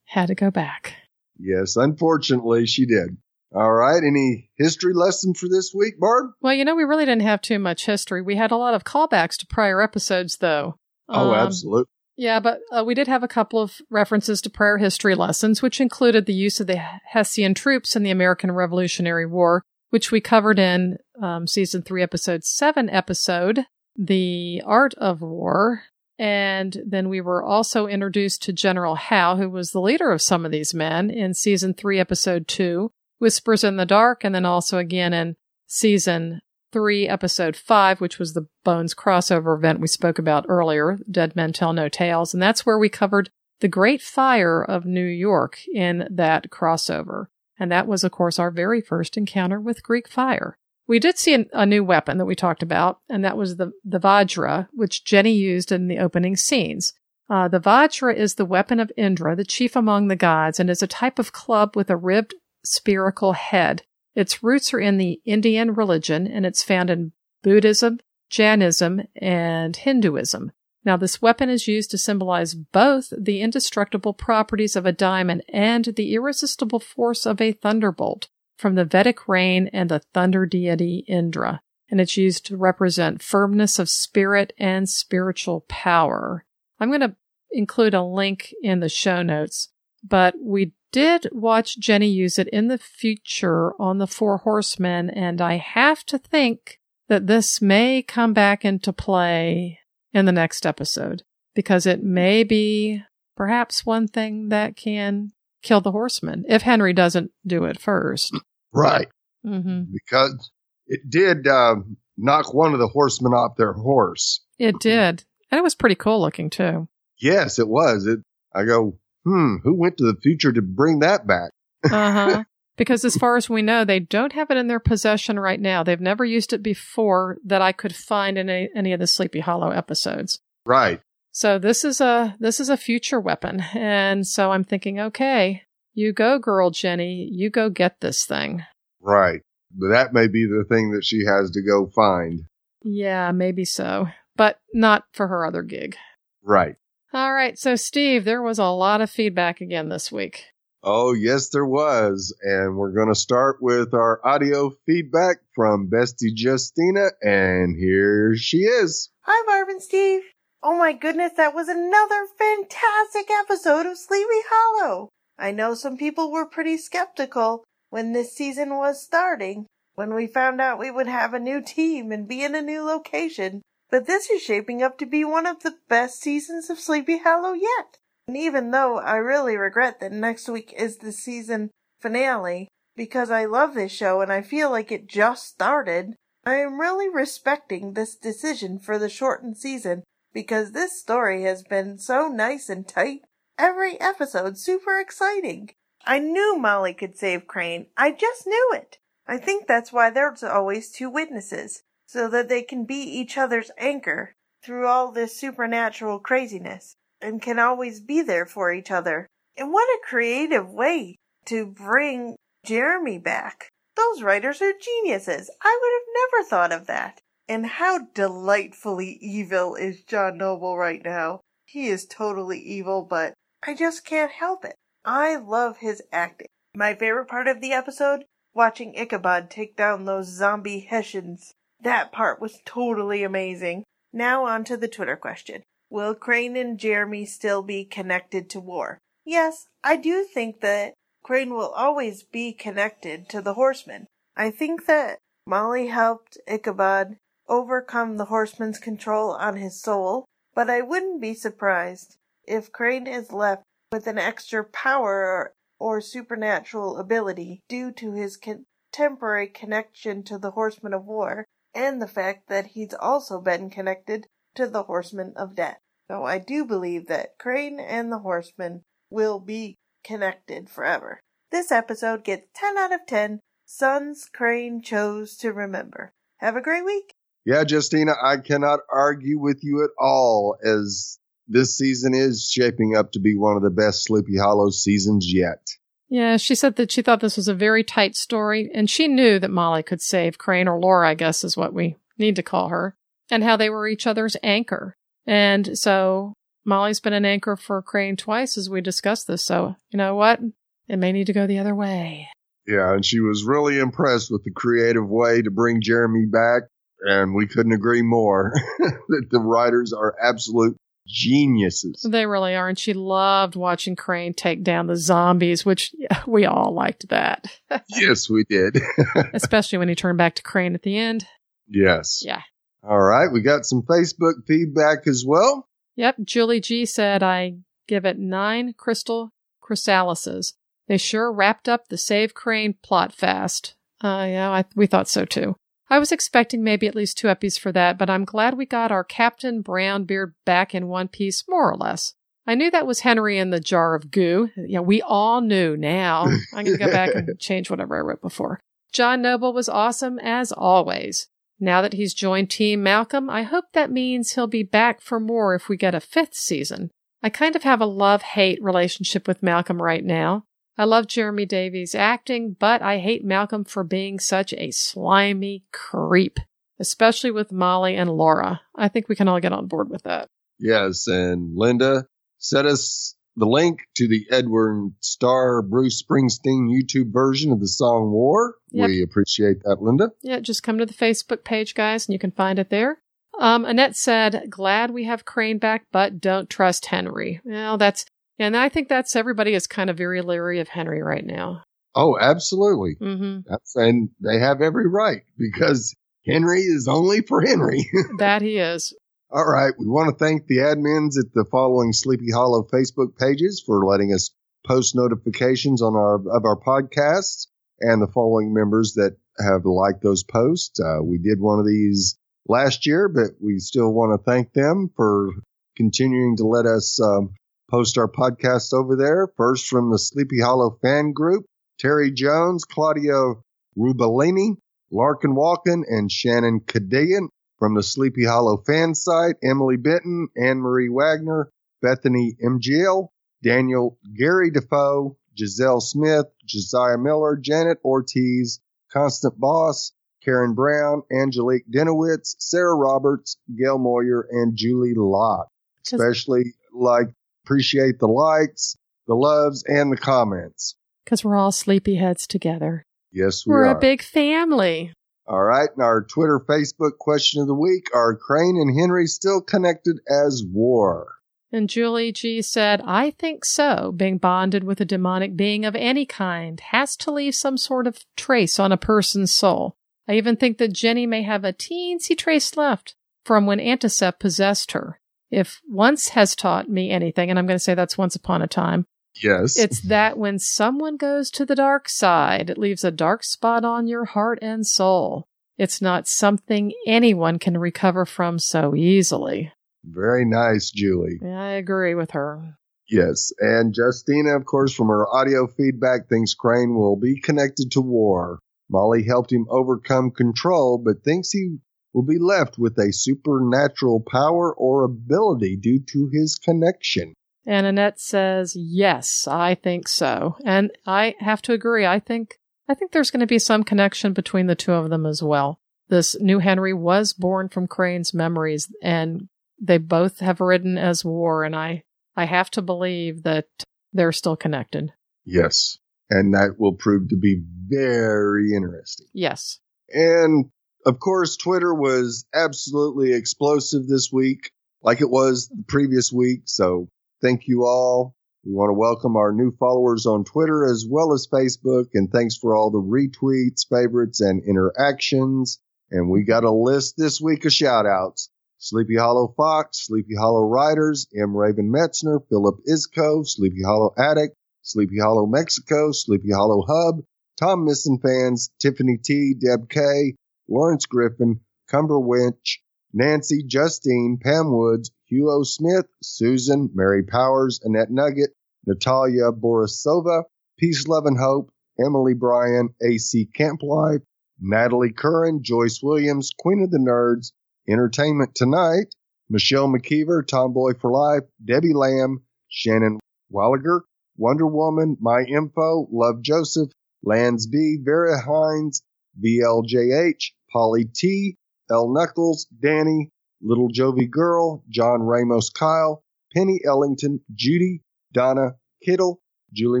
Had to go back. Yes, unfortunately, she did. All right. Any history lesson for this week, Barb? Well, you know, we really didn't have too much history. We had a lot of callbacks to prior episodes, though. Oh, um, absolutely. Yeah, but uh, we did have a couple of references to prayer history lessons, which included the use of the Hessian troops in the American Revolutionary War, which we covered in um, season three, episode seven episode, The Art of War. And then we were also introduced to General Howe, who was the leader of some of these men in season three, episode two, Whispers in the Dark, and then also again in season 3, Episode 5, which was the Bones crossover event we spoke about earlier, Dead Men Tell No Tales. And that's where we covered the Great Fire of New York in that crossover. And that was, of course, our very first encounter with Greek fire. We did see a, a new weapon that we talked about, and that was the, the Vajra, which Jenny used in the opening scenes. Uh, the Vajra is the weapon of Indra, the chief among the gods, and is a type of club with a ribbed spherical head. Its roots are in the Indian religion and it's found in Buddhism, Jainism, and Hinduism. Now, this weapon is used to symbolize both the indestructible properties of a diamond and the irresistible force of a thunderbolt from the Vedic rain and the thunder deity Indra. And it's used to represent firmness of spirit and spiritual power. I'm going to include a link in the show notes, but we did watch Jenny use it in the future on the Four Horsemen, and I have to think that this may come back into play in the next episode because it may be perhaps one thing that can kill the horseman if Henry doesn't do it first. Right. Mm-hmm. Because it did uh, knock one of the horsemen off their horse. It did. And it was pretty cool looking too. Yes, it was. It, I go, hmm, who went to the future to bring that back? uh huh. Because as far as we know, they don't have it in their possession right now. They've never used it before that I could find in any, any of the Sleepy Hollow episodes. Right. So this is a this is a future weapon, and so I'm thinking, okay, you go, girl, Jenny, you go get this thing. Right. But that may be the thing that she has to go find. Yeah, maybe so, but not for her other gig. Right. All right. So, Steve, there was a lot of feedback again this week. Oh, yes, there was. And we're going to start with our audio feedback from Bestie Justina. And here she is. Hi, Marvin Steve. Oh my goodness, that was another fantastic episode of Sleepy Hollow. I know some people were pretty skeptical when this season was starting, when we found out we would have a new team and be in a new location. But this is shaping up to be one of the best seasons of Sleepy Hollow yet. And even though I really regret that next week is the season finale, because I love this show and I feel like it just started, I am really respecting this decision for the shortened season because this story has been so nice and tight. Every episode super exciting. I knew Molly could save Crane. I just knew it. I think that's why there's always two witnesses so that they can be each other's anchor through all this supernatural craziness and can always be there for each other. And what a creative way to bring Jeremy back. Those writers are geniuses. I would have never thought of that. And how delightfully evil is John Noble right now. He is totally evil, but I just can't help it. I love his acting. My favorite part of the episode? Watching Ichabod take down those zombie Hessians. That part was totally amazing. Now on to the Twitter question. Will Crane and Jeremy still be connected to war? Yes, I do think that Crane will always be connected to the horsemen. I think that Molly helped Ichabod overcome the horseman's control on his soul, but I wouldn't be surprised if Crane is left with an extra power or, or supernatural ability due to his contemporary connection to the horsemen of war and the fact that he's also been connected to the horsemen of death. So I do believe that Crane and the horsemen will be connected forever. This episode gets 10 out of 10 sons Crane chose to remember. Have a great week. Yeah, Justina, I cannot argue with you at all as this season is shaping up to be one of the best Sleepy Hollow seasons yet. Yeah, she said that she thought this was a very tight story, and she knew that Molly could save Crane, or Laura, I guess is what we need to call her, and how they were each other's anchor. And so Molly's been an anchor for Crane twice as we discussed this. So, you know what? It may need to go the other way. Yeah, and she was really impressed with the creative way to bring Jeremy back. And we couldn't agree more that the writers are absolute geniuses. They really are. And she loved watching Crane take down the zombies, which yeah, we all liked that. yes, we did. Especially when he turned back to Crane at the end. Yes. Yeah. All right. We got some Facebook feedback as well. Yep. Julie G said, I give it nine crystal chrysalises. They sure wrapped up the Save Crane plot fast. Uh, yeah, I, we thought so too. I was expecting maybe at least two episodes for that, but I'm glad we got our Captain Brownbeard back in one piece, more or less. I knew that was Henry in the jar of goo. Yeah, we all knew now. I'm going to go back and change whatever I wrote before. John Noble was awesome as always. Now that he's joined Team Malcolm, I hope that means he'll be back for more if we get a fifth season. I kind of have a love hate relationship with Malcolm right now. I love Jeremy Davies' acting, but I hate Malcolm for being such a slimy creep, especially with Molly and Laura. I think we can all get on board with that. Yes, and Linda set us the link to the Edwin Starr Bruce Springsteen YouTube version of the song War. Yep. We appreciate that, Linda. Yeah, just come to the Facebook page, guys, and you can find it there. Um, Annette said, glad we have Crane back, but don't trust Henry. Well, that's, and I think that's everybody is kind of very leery of Henry right now. Oh, absolutely. Mm-hmm. That's, and they have every right because Henry is only for Henry. that he is. All right. We want to thank the admins at the following Sleepy Hollow Facebook pages for letting us post notifications on our of our podcasts and the following members that have liked those posts. Uh, we did one of these last year, but we still want to thank them for continuing to let us um, post our podcast over there. First from the Sleepy Hollow fan group, Terry Jones, Claudio Rubellini, Larkin Walken, and Shannon Cadian. From the Sleepy Hollow fan site, Emily Benton, Anne Marie Wagner, Bethany MGL, Daniel Gary Defoe, Giselle Smith, Josiah Miller, Janet Ortiz, Constant Boss, Karen Brown, Angelique Denowitz, Sarah Roberts, Gail Moyer, and Julie Locke. Especially like appreciate the likes, the loves, and the comments. Because we're all sleepyheads together. Yes, we we're are. a big family. All right. And our Twitter, Facebook question of the week are Crane and Henry still connected as war? And Julie G said, I think so. Being bonded with a demonic being of any kind has to leave some sort of trace on a person's soul. I even think that Jenny may have a teensy trace left from when Antisep possessed her. If once has taught me anything, and I'm going to say that's once upon a time, Yes. it's that when someone goes to the dark side, it leaves a dark spot on your heart and soul. It's not something anyone can recover from so easily. Very nice, Julie. I agree with her. Yes. And Justina, of course, from her audio feedback, thinks Crane will be connected to war. Molly helped him overcome control, but thinks he will be left with a supernatural power or ability due to his connection. And Annette says, "Yes, I think so." And I have to agree. I think I think there's going to be some connection between the two of them as well. This new Henry was born from Crane's memories and they both have ridden as war and I I have to believe that they're still connected. Yes. And that will prove to be very interesting. Yes. And of course, Twitter was absolutely explosive this week, like it was the previous week. So thank you all. We want to welcome our new followers on Twitter as well as Facebook. And thanks for all the retweets, favorites, and interactions. And we got a list this week of shout outs. Sleepy Hollow Fox, Sleepy Hollow Riders, M. Raven Metzner, Philip Isco, Sleepy Hollow Attic, Sleepy Hollow Mexico, Sleepy Hollow Hub, Tom Mison Fans, Tiffany T, Deb K, Lawrence Griffin, Cumber Winch, Nancy, Justine, Pam Woods, Hugh O. Smith, Susan, Mary Powers, Annette Nugget, Natalia Borisova, Peace, Love, and Hope, Emily Bryan, AC Camp Life, Natalie Curran, Joyce Williams, Queen of the Nerds, Entertainment Tonight, Michelle McKeever, Tomboy for Life, Debbie Lamb, Shannon Walliger, Wonder Woman, My Info, Love Joseph, Lands B, Vera Hines, VLJH, Polly T, L Knuckles, Danny, Little Jovi Girl, John Ramos Kyle, Penny Ellington, Judy, Donna, Kittle, Julie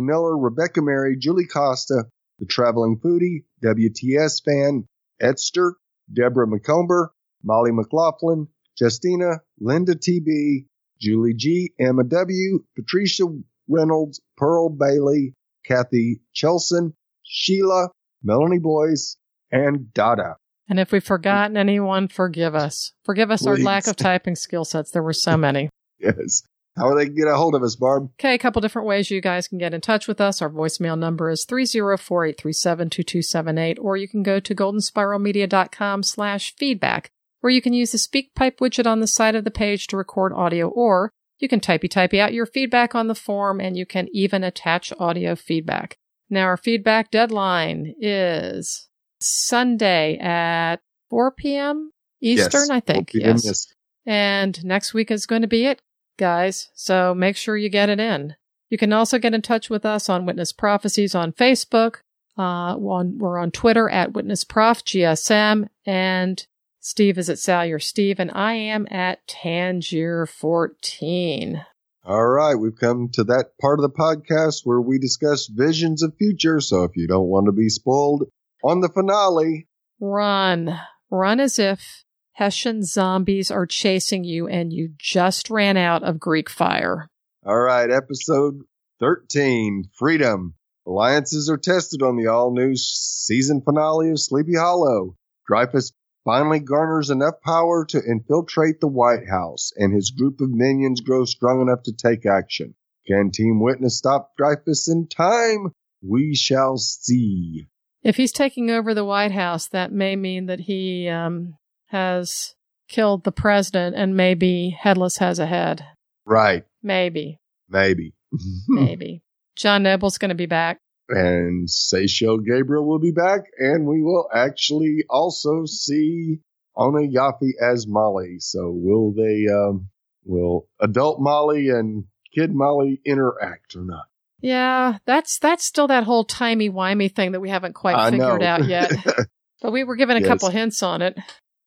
Miller, Rebecca Mary, Julie Costa, The Traveling Foodie, WTS Fan, Edster, Deborah McComber, Molly McLaughlin, Justina, Linda TB, Julie G, Emma W, Patricia Reynolds, Pearl Bailey, Kathy Chelson, Sheila, Melanie Boyce, and Dada. And if we've forgotten anyone, forgive us. Forgive us our lack of typing skill sets. There were so many. Yes. How are they get a hold of us, Barb? Okay, a couple different ways you guys can get in touch with us. Our voicemail number is 304-837-2278, or you can go to goldenspiralmedia.com slash feedback, where you can use the SpeakPipe widget on the side of the page to record audio, or you can typey typey out your feedback on the form, and you can even attach audio feedback. Now, our feedback deadline is Sunday at 4 p.m. Eastern, Yes. I think. 4 p.m., Yes. And next week is going to be it, guys. So make sure you get it in. You can also get in touch with us on Witness Prophecies on Facebook. Uh, on, we're on Twitter at Witness Prof GSM, and Steve is at Salyer Steve, and I am at Tangier 14. All right, we've come to that part of the podcast where we discuss visions of future. So if you don't want to be spoiled on the finale, Run. Run as if Hessian zombies are chasing you and you just ran out of Greek fire. all right, episode 13, Freedom. Alliances are tested on the all new season finale of Sleepy Hollow. Dreyfus finally garners enough power to infiltrate the White House, and his group of minions grow strong enough to take action. Can Team Witness stop Dreyfus in time? We shall see. If he's taking over the White House, that may mean that he um, has killed the president and maybe Headless has a head. Right, Maybe. maybe. Maybe. John Noble's going to be back. and Seychelle Gabriel will be back, and we will actually also see Oona Yaffe as Molly. So will they, um, will adult Molly and kid Molly interact or not? Yeah, that's that's still that whole timey wimey thing that we haven't quite I figured know. out yet. But we were given a Yes. couple hints on it.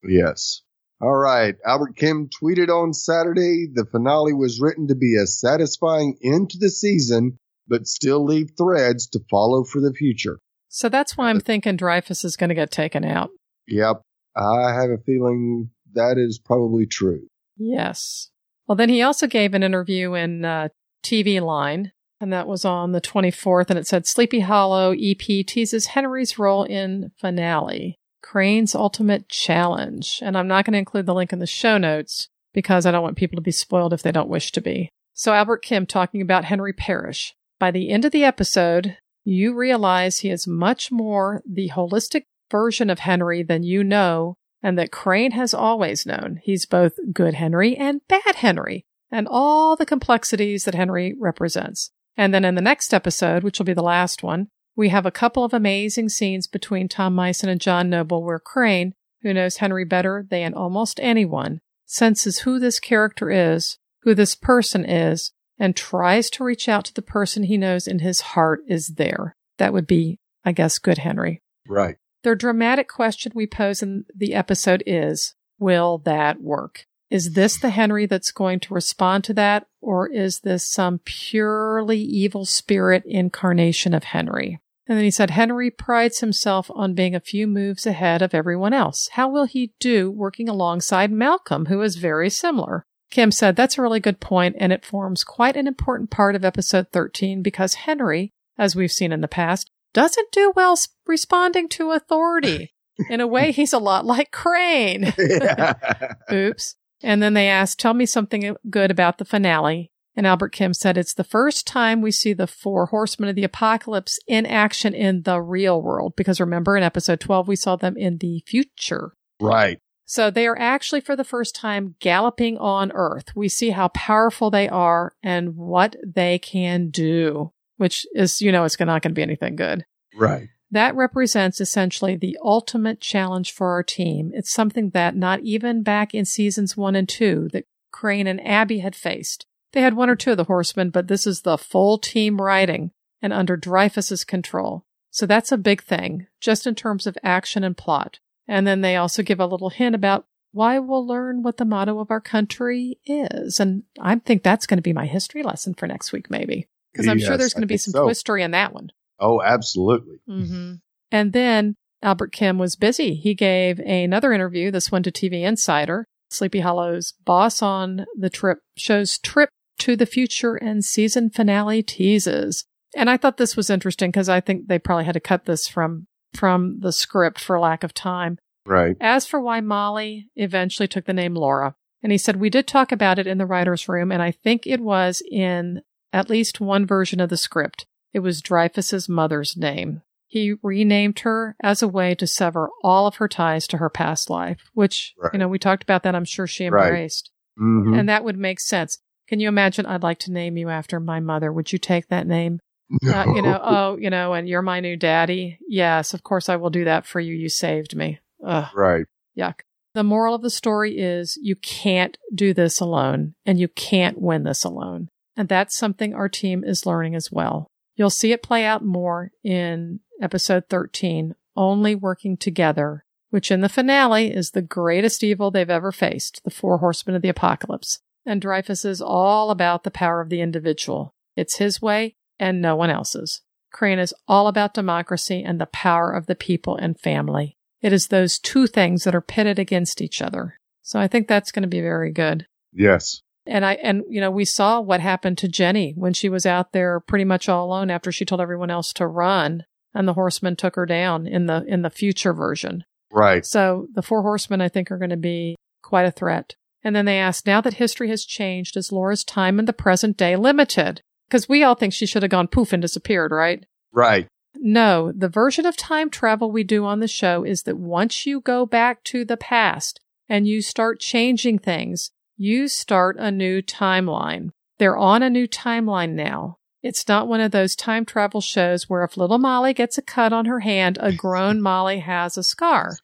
yes. All right. Albert Kim tweeted on Saturday the finale was written to be a satisfying end to the season, but still leave threads to follow for the future. So that's why I'm thinking Dreyfus is going to get taken out. Yep. I have a feeling that is probably true. Yes. Well, then he also gave an interview in uh, TV Line, and that was on the 24th, and it said Sleepy Hollow EP teases Henry's role in finale, Crane's Ultimate Challenge. And I'm not going to include the link in the show notes because I don't want people to be spoiled if they don't wish to be. So, Albert Kim talking about Henry Parrish. By the end of the episode, you realize he is much more the holistic version of Henry than you know and that Crane has always known. He's both good Henry and bad Henry, and all the complexities that Henry represents. And then in the next episode, which will be the last one, we have a couple of amazing scenes between Tom Mison and John Noble where Crane, who knows Henry better than almost anyone, senses who this character is, who this person is, and tries to reach out to the person he knows in his heart is there. That would be, I guess, good Henry. Right. The dramatic question we pose in the episode is Will that work? Is this the Henry that's going to respond to that, or is this some purely evil spirit incarnation of Henry? And then he said, Henry prides himself on being a few moves ahead of everyone else. How will he do working alongside Malcolm, who is very similar? Kim said, That's a really good point, and it forms quite an important part of episode 13 because Henry, as we've seen in the past, doesn't do well responding to authority. In a way, he's a lot like Crane. Oops. And then they asked, Tell me something good about the finale. And Albert Kim said, It's the first time we see the four horsemen of the apocalypse in action in the real world. Because remember, in episode 12, we saw them in the future. Right. So they are actually, for the first time, galloping on Earth. We see how powerful they are and what they can do, which is, you know, it's not going to be anything good. Right. That represents essentially the ultimate challenge for our team. It's something that not even back in seasons one and two that Crane and Abbie had faced. They had one or two of the horsemen, but this is the full team riding and under Dreyfus's control. So that's a big thing, just in terms of action and plot. And then they also give a little hint about why we'll learn what the motto of our country is. And I think that's going to be my history lesson for next week, maybe. Because I'm Yes, sure there's going to be some so. twistery in that one. Oh, absolutely. Mm-hmm. And then Albert Kim was busy. He gave another interview, this one to TV Insider. Sleepy Hollow's boss on the trip shows trip to the future and season finale teases. And I thought this was interesting because I think they probably had to cut this from from the script for lack of time. Right. As for why Molly eventually took the name Laura, and he said we did talk about it in the writer's room, and I think it was in at least one version of the script. It was Dreyfus's mother's name. He renamed her as a way to sever all of her ties to her past life, which, Right. you know, we talked about that. I'm sure she Right. embraced. hmm And that would make sense. Can you imagine? I'd like to name you after my mother. Would you take that name? Uh, you know, oh, you know, and you're my new daddy. Yes, of course I will do that for you. You saved me. Ugh. right. Yuck. The moral of the story is you can't do this alone and you can't win this alone. And that's something our team is learning as well. You'll see it play out more in episode 13, only working together, which in the finale is the greatest evil they've ever faced, the four horsemen of the apocalypse. And Dreyfus is all about the power of the individual. It's his way and no one else's. Crane is all about democracy and the power of the people and family. It is those two things that are pitted against each other. So I think that's going to be very good. Yes. And I, and you know, we saw what happened to Jenny when she was out there pretty much all alone after she told everyone else to run and the horsemen took her down in the, in the future version. Right. So the four horsemen, I think, are going to be quite a threat. And then they asked, now that history has changed, is Laura's time in the present day limited? Because we all think she should have gone poof and disappeared, right? Right. No, the version of time travel we do on the show is that once you go back to the past and you start changing things, you start a new timeline. They're on a new timeline now. It's not one of those time travel shows where if little Molly gets a cut on her hand, a grown Molly has a scar.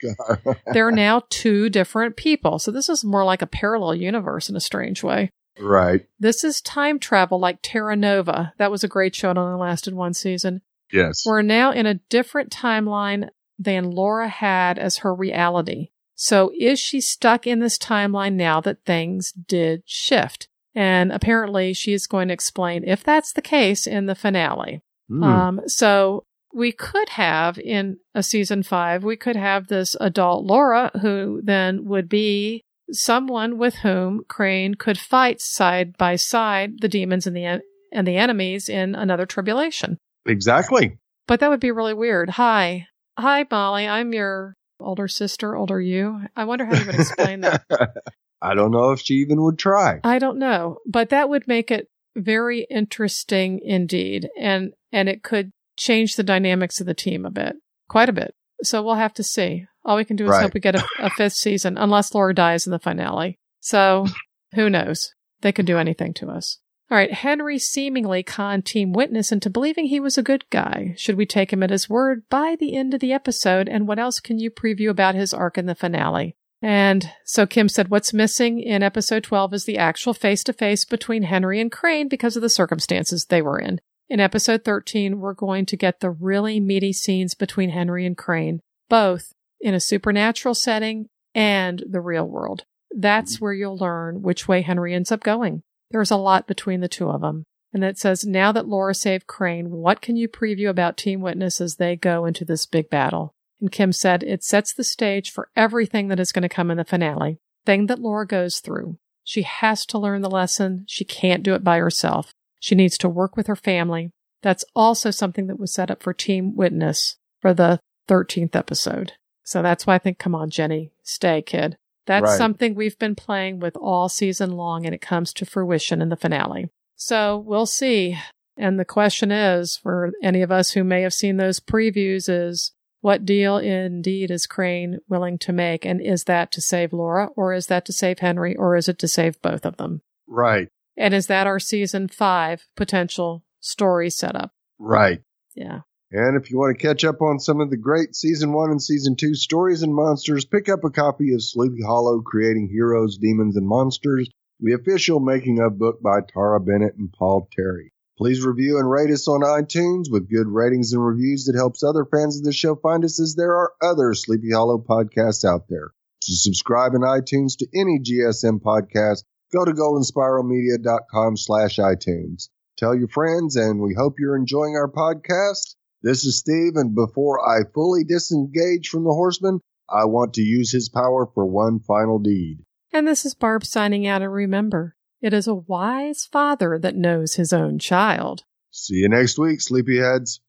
They're now two different people. So this is more like a parallel universe in a strange way. right. This is time travel like Terra Nova. That was a great show. It only lasted one season. Yes. We're now in a different timeline than Laura had as her reality. So is she stuck in this timeline now that things did shift? And apparently she is going to explain if that's the case in the finale. Hmm. Um, so we could have in a season five, we could have this adult Laura who then would be someone with whom Crane could fight side by side the demons and the and the enemies in another tribulation. exactly. But that would be really weird. Hi. Hi, Molly. I'm your older sister, older you. I wonder how you would explain that. I don't know if she even would try. I don't know, but that would make it very interesting indeed. And, and it could change the dynamics of the team a bit, quite a bit. So we'll have to see. All we can do is Right. hope we get a, a fifth season, unless Laura dies in the finale. So who knows? They could do anything to us. All right, Henry seemingly conned Team Witness into believing he was a good guy. Should we take him at his word by the end of the episode? And what else can you preview about his arc in the finale? And so Kim said, What's missing in episode 12 is the actual face to face between Henry and Crane because of the circumstances they were in. In episode 13, we're going to get the really meaty scenes between Henry and Crane, both in a supernatural setting and the real world. That's mm-hmm. where you'll learn which way Henry ends up going. There's a lot between the two of them. And it says, now that Laura saved Crane, what can you preview about Team Witness as they go into this big battle? And Kim said, it sets the stage for everything that is going to come in the finale. Thing that Laura goes through. She has to learn the lesson. She can't do it by herself. She needs to work with her family. That's also something that was set up for Team Witness for the 13th episode. So that's why I think, come on, Jenny, stay, kid. That's Right. something we've been playing with all season long and it comes to fruition in the finale. So we'll see. And the question is for any of us who may have seen those previews is what deal indeed is Crane willing to make? And is that to save Laura or is that to save Henry or is it to save both of them? Right. And is that our season five potential story setup? Right. Yeah. And if you want to catch up on some of the great season one and season two stories and monsters, pick up a copy of Sleepy Hollow Creating Heroes, Demons, and Monsters, the official making of book by Tara Bennett and Paul Terry. Please review and rate us on iTunes with good ratings and reviews that helps other fans of the show find us as there are other Sleepy Hollow podcasts out there. To subscribe in iTunes to any GSM podcast, go to goldenspiralmedia.com slash iTunes. Tell your friends, and we hope you're enjoying our podcast. This is Steve, and before I fully disengage from the horseman, I want to use his power for one final deed. And this is Barb signing out and remember, it is a wise father that knows his own child. See you next week, sleepyheads.